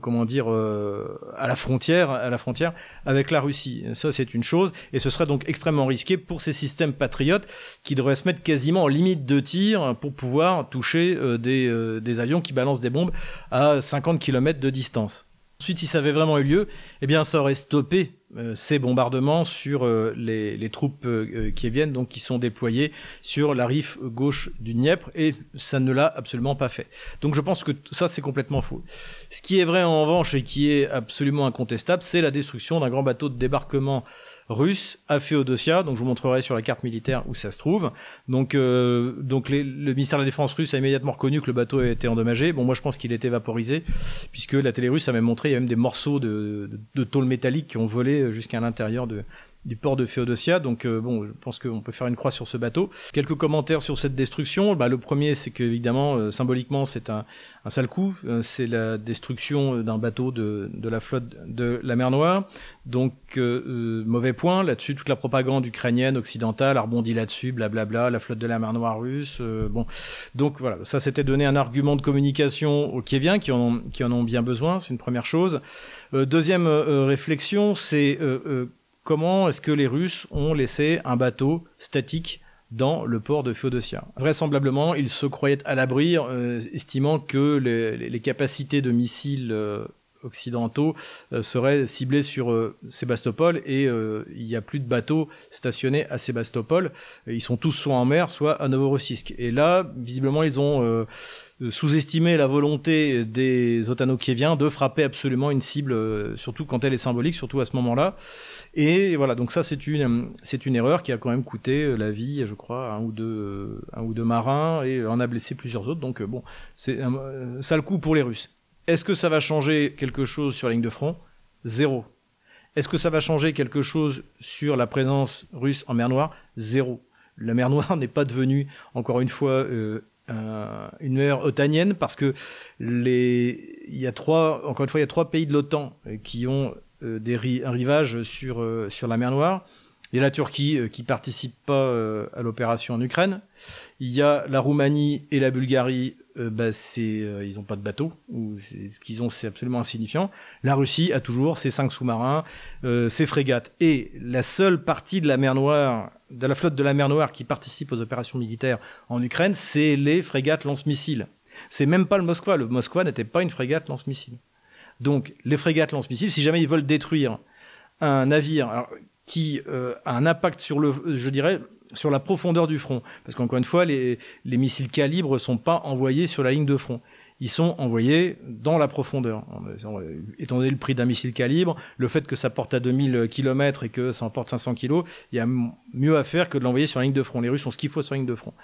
A: comment dire, euh, à la frontière, à la frontière avec la Russie. Ça, c'est une chose, et ce serait donc extrêmement risqué pour ces systèmes patriotes qui devraient se mettre quasiment en limite de tir pour pouvoir toucher euh, des, des avions qui balancent des bombes à 50 km de distance. Ensuite, si ça avait vraiment eu lieu, eh bien, ça aurait stoppé euh, ces bombardements sur euh, les, troupes euh, qui viennent, donc qui sont déployées sur la rive gauche du Dniepr, et ça ne l'a absolument pas fait. Donc, je pense que ça, c'est complètement faux. Ce qui est vrai en revanche et qui est absolument incontestable, c'est la destruction d'un grand bateau de débarquement russe à Féodosia. Donc je vous montrerai sur la carte militaire où ça se trouve. Donc, euh, donc le ministère de la Défense russe a immédiatement reconnu que le bateau a été endommagé. Bon, moi je pense qu'il était vaporisé, puisque la télé russe a même montré, il y a même des morceaux de, de, de tôle métallique qui ont volé jusqu'à l'intérieur de, du port de Féodosia. Donc euh, bon, je pense qu'on peut faire une croix sur ce bateau. Quelques commentaires sur cette destruction. Bah, le premier, c'est que évidemment, euh, symboliquement, c'est un, sale coup. Euh, c'est la destruction d'un bateau de, de, la flotte de la mer Noire. Donc mauvais point là-dessus. Toute la propagande ukrainienne occidentale a rebondi là-dessus, blablabla. La flotte de la mer Noire russe. bon, donc voilà, ça c'était donné un argument de communication aux Kieviens qui en, qui en ont bien besoin. C'est une première chose. deuxième réflexion, c'est comment est-ce que les Russes ont laissé un bateau statique dans le port de Féodosia? Vraisemblablement, ils se croyaient à l'abri, euh, estimant que les, capacités de missiles euh, occidentaux euh, seraient ciblées sur Sébastopol et il n'y a plus de bateaux stationnés à Sébastopol. Ils sont tous soit en mer, soit à Novorossiysk. Et là, visiblement, ils ont sous-estimé la volonté des Otano-Kieviens de frapper absolument une cible, surtout quand elle est symbolique, surtout à ce moment-là. Et voilà, donc ça c'est une c'est une erreur qui a quand même coûté euh, la vie, je crois, un ou deux euh, un ou deux marins et en a blessé plusieurs autres. Donc euh, bon, c'est un sale coup pour les Russes. Est-ce que ça va changer quelque chose sur la ligne de front? Zéro. Est-ce que ça va changer quelque chose sur la présence russe en mer Noire? Zéro. La mer Noire *laughs* n'est pas devenue, encore une fois, euh, une mer otanienne parce que il y a trois, encore une fois, il trois pays de l'OTAN qui ont euh, des un rivage sur, euh, la mer Noire. Il y a la Turquie euh, qui participe pas à l'opération en Ukraine. Il y a la Roumanie et la Bulgarie, bah, c'est, ils n'ont pas de bateau, ou ce qu'ils ont, c'est absolument insignifiant. La Russie a toujours ses cinq sous-marins, ses frégates. Et la seule partie de la mer Noire, de la flotte de la mer Noire qui participe aux opérations militaires en Ukraine, c'est les frégates lance-missiles. C'est même pas le Moskva. Le Moskva n'était pas une frégate lance-missiles. Donc les frégates lance-missiles, si jamais ils veulent détruire un navire qui euh, a un impact sur le, je dirais, sur la profondeur du front, parce qu'encore une fois, les, les missiles calibres sont pas envoyés sur la ligne de front. Ils sont envoyés dans la profondeur. Étant donné le prix d'un missile calibre, le fait que ça porte à 2000 km et que ça emporte 500 kg, il y a mieux à faire que de l'envoyer sur la ligne de front. Les Russes ont ce qu'il faut sur la ligne de front.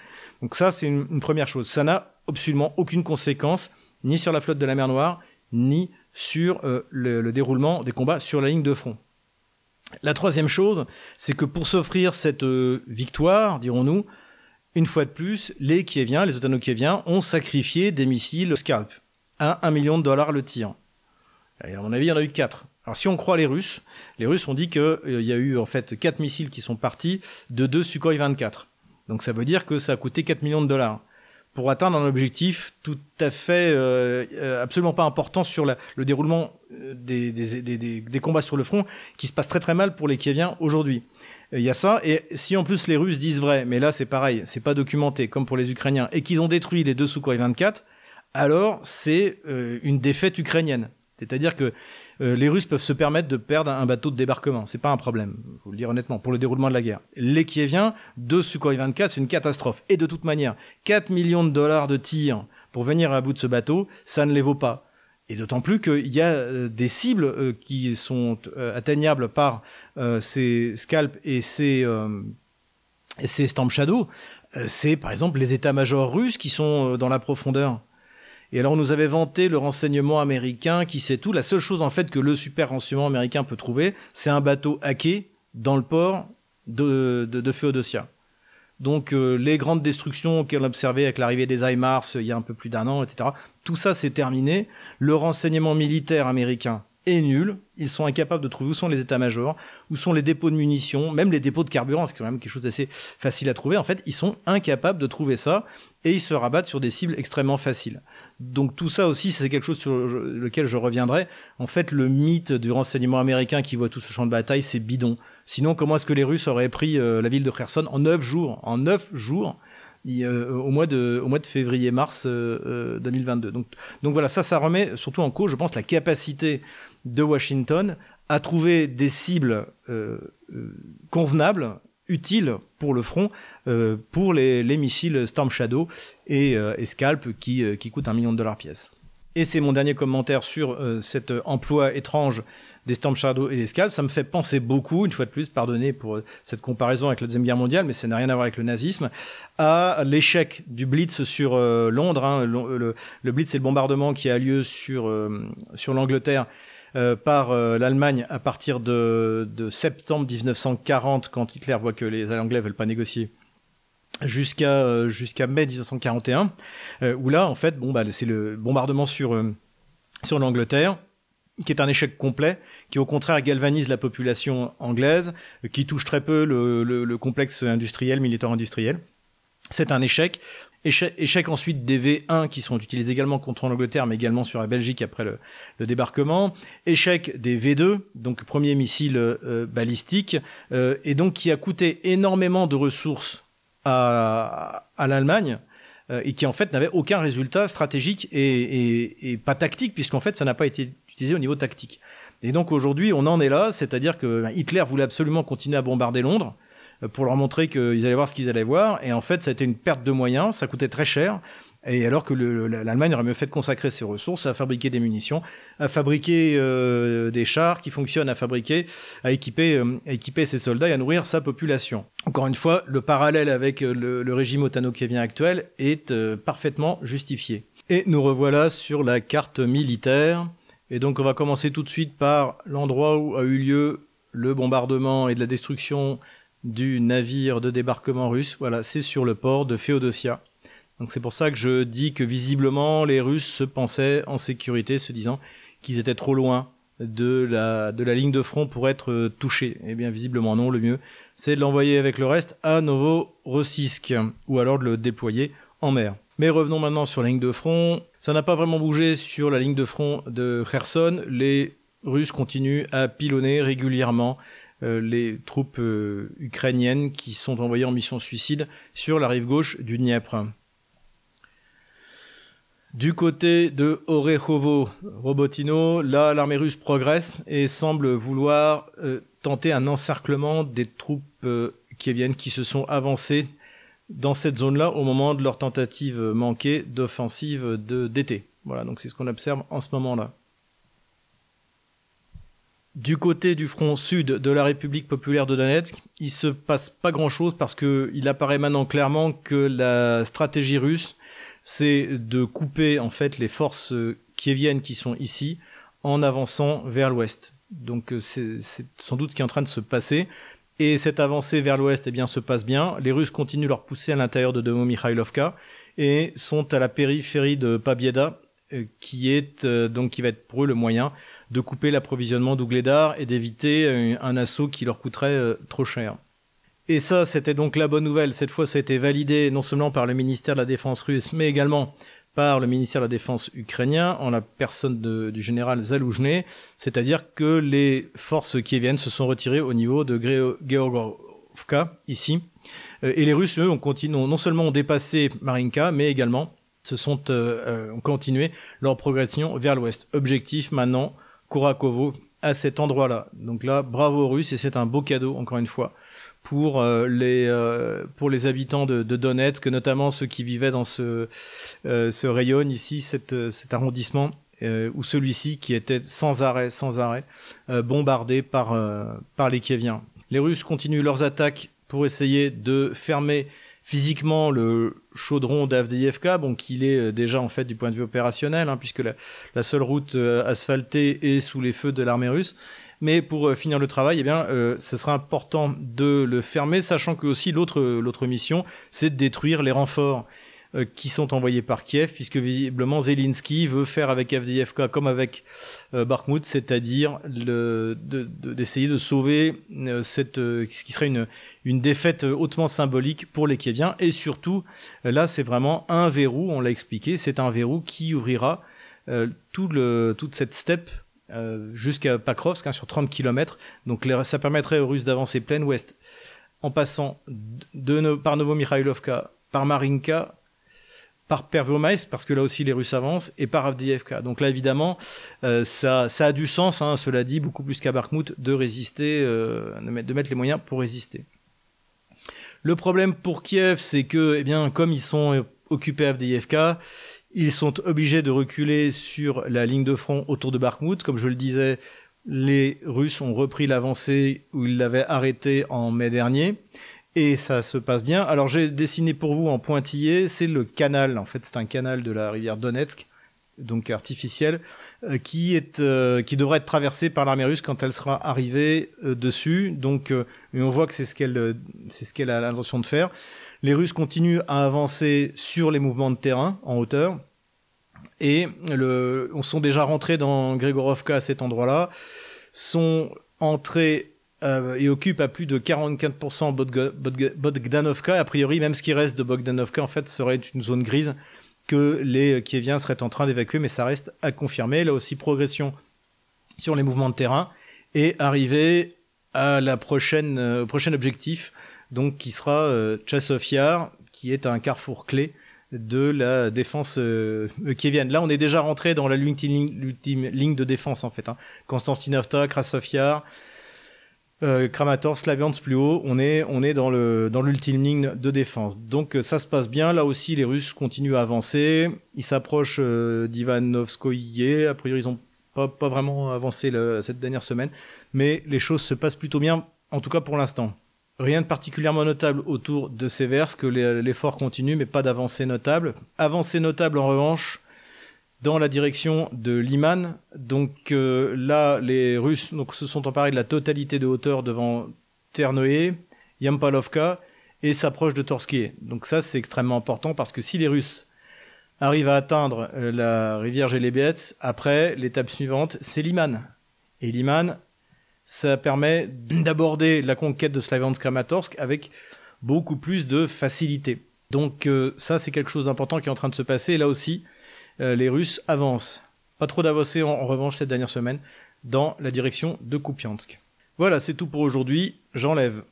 A: Donc ça, c'est une, une première chose. Ça n'a absolument aucune conséquence, ni sur la flotte de la mer Noire, ni sur euh, le, déroulement des combats sur la ligne de front. La troisième chose, c'est que pour s'offrir cette euh, victoire, dirons-nous, une fois de plus, les Kieviens, les Otano-Kieviens, ont sacrifié des missiles Scalp à 1 million de dollars le tir. Et à mon avis, il y en a eu 4. Alors si on croit les Russes, les Russes ont dit qu'il euh, y a eu en fait 4 missiles qui sont partis de deux Sukhoi 24. Donc ça veut dire que ça a coûté 4 millions de dollars pour atteindre un objectif tout à fait euh, euh, absolument pas important sur la, le déroulement euh, des, des, des, des, combats sur le front qui se passe très très mal pour les Kieviens aujourd'hui. Il y a ça, et si en plus les Russes disent vrai, mais là c'est pareil, c'est pas documenté comme pour les Ukrainiens, et qu'ils ont détruit les deux Sukhoi 24, alors c'est une défaite ukrainienne. C'est-à-dire que euh, les Russes peuvent se permettre de perdre un bateau de débarquement. C'est pas un problème, faut le dire honnêtement, pour le déroulement de la guerre. Les Kieviens, deux Sukhoi 24, c'est une catastrophe. Et de toute manière, 4 millions de dollars de tirs pour venir à bout de ce bateau, ça ne les vaut pas. Et d'autant plus qu'il y a euh, des cibles euh, qui sont atteignables par ces scalps et ces, ces Storm Shadow. c'est par exemple les états-majors russes qui sont dans la profondeur. Et alors on nous avait vanté le renseignement américain qui sait tout. La seule chose en fait que le super renseignement américain peut trouver, c'est un bateau hacké dans le port de, de, Féodosia. Donc euh, les grandes destructions qu'on a observées avec l'arrivée des HIMARS il y a un peu plus d'un an, etc. Tout ça c'est terminé. Le renseignement militaire américain est nul. Ils sont incapables de trouver où sont les états-majors, où sont les dépôts de munitions, même les dépôts de carburant, c'est quand même quelque chose d'assez facile à trouver. En fait, ils sont incapables de trouver ça et ils se rabattent sur des cibles extrêmement faciles. Donc tout ça aussi, c'est quelque chose sur lequel je reviendrai. En fait, le mythe du renseignement américain qui voit tout ce champ de bataille, c'est bidon. Sinon, comment est-ce que les Russes auraient pris euh, la ville de Kherson en neuf jours? En neuf jours euh, au mois de de février-mars 2022. Euh, donc donc voilà, ça ça remet surtout en cause, je pense, la capacité de Washington à trouver des cibles convenables utiles pour le front euh, pour les, missiles Storm Shadow et, euh, Scalp qui, euh, qui coûtent un million de dollars pièce. Et c'est mon dernier commentaire sur cet emploi étrange des Storm Shadow et des Scalp. Ça me fait penser beaucoup, une fois de plus, pardonnez pour cette comparaison avec la Deuxième Guerre mondiale, mais ça n'a rien à voir avec le nazisme, à l'échec du Blitz sur Londres. Hein. Le, le, Blitz, c'est le bombardement qui a lieu sur, sur l'Angleterre euh, par euh, l'Allemagne à partir de, septembre 1940, quand Hitler voit que les Anglais veulent pas négocier jusqu'à euh, mai 1941 où là en fait bon bah c'est le bombardement sur sur l'Angleterre qui est un échec complet, qui au contraire galvanise la population anglaise, qui touche très peu le, le complexe industriel, militaire industriel. C'est un échec. Échec, ensuite des V1 qui sont utilisés également contre l'Angleterre, mais également sur la Belgique après le, débarquement. Échec des V2, donc premier missile euh, balistique, euh, et donc qui a coûté énormément de ressources à, l'Allemagne euh, et qui en fait n'avait aucun résultat stratégique et, pas tactique, puisqu'en fait ça n'a pas été utilisé au niveau tactique. Et donc aujourd'hui on en est là, c'est-à-dire que ben, Hitler voulait absolument continuer à bombarder Londres pour leur montrer qu'ils allaient voir ce qu'ils allaient voir. Et en fait, ça a été une perte de moyens, ça coûtait très cher. Et alors que l'Allemagne aurait mieux fait de consacrer ses ressources à fabriquer des munitions, à fabriquer euh, des chars qui fonctionnent, à fabriquer, à équiper, euh, équiper ses soldats et à nourrir sa population. Encore une fois, le parallèle avec le, régime otano-kévien actuel est euh, parfaitement justifié. Et nous revoilà sur la carte militaire. Et donc on va commencer tout de suite par l'endroit où a eu lieu le bombardement et de la destruction du navire de débarquement russe. Voilà, c'est sur le port de Féodosia. Donc c'est pour ça que je dis que visiblement les Russes se pensaient en sécurité, se disant qu'ils étaient trop loin de la, de la ligne de front pour être euh, touchés. Eh bien visiblement non, le mieux c'est de l'envoyer avec le reste à Novorossiysk ou alors de le déployer en mer. Mais revenons maintenant sur la ligne de front. Ça n'a pas vraiment bougé sur la ligne de front de Kherson. Les Russes continuent à pilonner régulièrement les troupes euh, ukrainiennes qui sont envoyées en mission suicide sur la rive gauche du Dniepr. Du côté de Orehovo, Robotino, là, l'armée russe progresse et semble vouloir euh, tenter un encerclement des troupes viennent, qui se sont avancées dans cette zone-là au moment de leur tentative manquée d'offensive d'été. Voilà, donc c'est ce qu'on observe en ce moment-là. Du côté du front sud de la République populaire de Donetsk, il se passe pas grand chose parce que il apparaît maintenant clairement que la stratégie russe, c'est de couper en fait les forces kieviennes qui sont ici en avançant vers l'ouest. Donc euh, c'est sans doute ce qui est en train de se passer. Et cette avancée vers l'ouest, eh bien, se passe bien. Les Russes continuent leur poussée à l'intérieur de Domo Mikhailovka et sont à la périphérie de Pabieda, euh, qui est euh, donc qui va être pour eux le moyen de couper l'approvisionnement d'Ougledar et d'éviter un, assaut qui leur coûterait euh, trop cher. Et ça, c'était donc la bonne nouvelle. Cette fois, ça a été validé non seulement par le ministère de la Défense russe, mais également par le ministère de la Défense ukrainien, en la personne du général Zaloujny, c'est-à-dire que les forces qui viennent se sont retirées au niveau de Georgovka, ici. Euh, et les Russes, eux, ont, non seulement ont dépassé Marinka, mais également se sont euh, ont continué leur progression vers l'ouest. Objectif maintenant, Kurakovo à cet endroit-là. Donc là, bravo aux Russes et c'est un beau cadeau, encore une fois, pour euh, les euh, pour les habitants de, Donetsk, notamment ceux qui vivaient dans ce euh, ce rayon ici, cet, cet arrondissement ou celui-ci qui était sans arrêt, sans arrêt bombardé par par les Kieviens. Les Russes continuent leurs attaques pour essayer de fermer physiquement le chaudron d'Avdiivka, bon qu'il est déjà en fait du point de vue opérationnel, hein, puisque la, seule route asphaltée est sous les feux de l'armée russe. Mais pour euh, finir le travail, eh bien, euh, ce sera important de le fermer, sachant que aussi l'autre mission, c'est de détruire les renforts euh, qui sont envoyés par Kiev, puisque visiblement Zelensky veut faire avec Avdiivka comme avec euh, Bakhmut, c'est-à-dire d'essayer de, sauver cette, ce qui serait une, une défaite hautement symbolique pour les Kieviens. Et surtout, là, c'est vraiment un verrou, on l'a expliqué, c'est un verrou qui ouvrira toute cette steppe euh, jusqu'à Pakrovsk, hein, sur 30 km. Donc ça permettrait aux Russes d'avancer plein ouest en passant par Novo-Mikhailovka, par Marinka, par Pervomaisk, parce que là aussi les Russes avancent, et par Avdiivka. Donc là, évidemment, euh, ça, ça, a du sens, hein, cela dit, beaucoup plus qu'à Bakhmut, de résister, euh, de, mettre, les moyens pour résister. Le problème pour Kiev, c'est que, eh bien, comme ils sont occupés à Avdiivka, ils sont obligés de reculer sur la ligne de front autour de Bakhmut. Comme je le disais, les Russes ont repris l'avancée où ils l'avaient arrêtée en mai dernier. Et ça se passe bien. Alors j'ai dessiné pour vous en pointillé, c'est le canal. En fait, c'est un canal de la rivière Donetsk, donc artificiel, euh, qui est euh, qui devrait être traversé par l'armée russe quand elle sera arrivée euh, dessus. Donc, on voit que c'est ce qu'elle c'est ce qu'elle a l'intention de faire. Les Russes continuent à avancer sur les mouvements de terrain en hauteur. Et le, on sont déjà rentrés dans Gregorovka à cet endroit-là, sont entrés euh, et occupent à plus de 44% Bogdanovka. A priori, même ce qui reste de Bogdanovka, en fait, serait une zone grise que les Kieviens seraient en train d'évacuer, mais ça reste à confirmer. Là aussi, progression sur les mouvements de terrain et arriver à la prochaine, euh, prochain objectif, donc qui sera euh, qui est un carrefour clé de la défense euh, kievienne. Là, on est déjà rentré dans la l'ultime ligne de défense en fait. Hein. Konstantinovka, euh, Kramatorsk, Slaviansk plus haut, on est on est dans dans l'ultime ligne de défense. Donc euh, ça se passe bien. Là aussi, les Russes continuent à avancer. Ils s'approchent euh, d'Ivanovskoye. A priori, ils ont pas pas vraiment avancé cette dernière semaine, mais les choses se passent plutôt bien, en tout cas pour l'instant. Rien de particulièrement notable autour de ces vers, que l'effort continue, mais pas d'avancée notable. Avancée notable en revanche dans la direction de Liman. Donc euh, là, les Russes donc, se sont emparés de la totalité de hauteur devant Ternoé, Yampalovka et s'approchent de Torskié. Donc ça, c'est extrêmement important parce que si les Russes arrivent à atteindre euh, la rivière Gelebets, après, l'étape suivante, c'est Liman. Et Liman, ça permet d'aborder la conquête de Slaviansk-Kramatorsk avec beaucoup plus de facilité. Donc euh, ça, c'est quelque chose d'important qui est en train de se passer. là aussi, les Russes avancent. Pas trop d'avancées en, en, revanche cette dernière semaine dans la direction de Kupiansk. Voilà, c'est tout pour aujourd'hui. J'enlève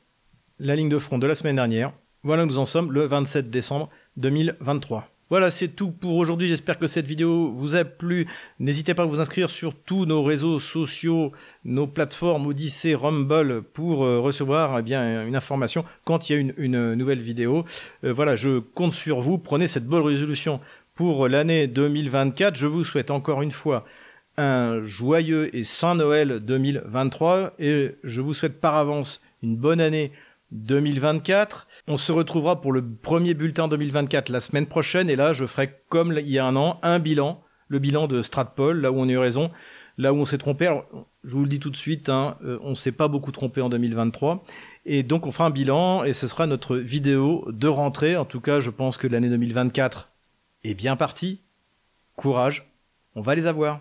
A: la ligne de front de la semaine dernière. Voilà, nous en sommes le 27 décembre 2023. Voilà, c'est tout pour aujourd'hui. J'espère que cette vidéo vous a plu. N'hésitez pas à vous inscrire sur tous nos réseaux sociaux, nos plateformes Odyssey, Rumble pour euh, recevoir eh bien une information quand il y a une, nouvelle vidéo. Euh, voilà, je compte sur vous. Prenez cette bonne résolution pour l'année 2024. Je vous souhaite encore une fois un joyeux et saint Noël 2023 et je vous souhaite par avance une bonne année 2024. On se retrouvera pour le premier bulletin 2024 la semaine prochaine et là je ferai comme il y a un an un bilan, le bilan de Stratpol, là où on a eu raison, là où on s'est trompé. je vous le dis tout de suite, hein, euh, on s'est pas beaucoup trompé en 2023 et donc on fera un bilan et ce sera notre vidéo de rentrée. En tout cas, je pense que l'année 2024 est bien partie. Courage, on va les avoir.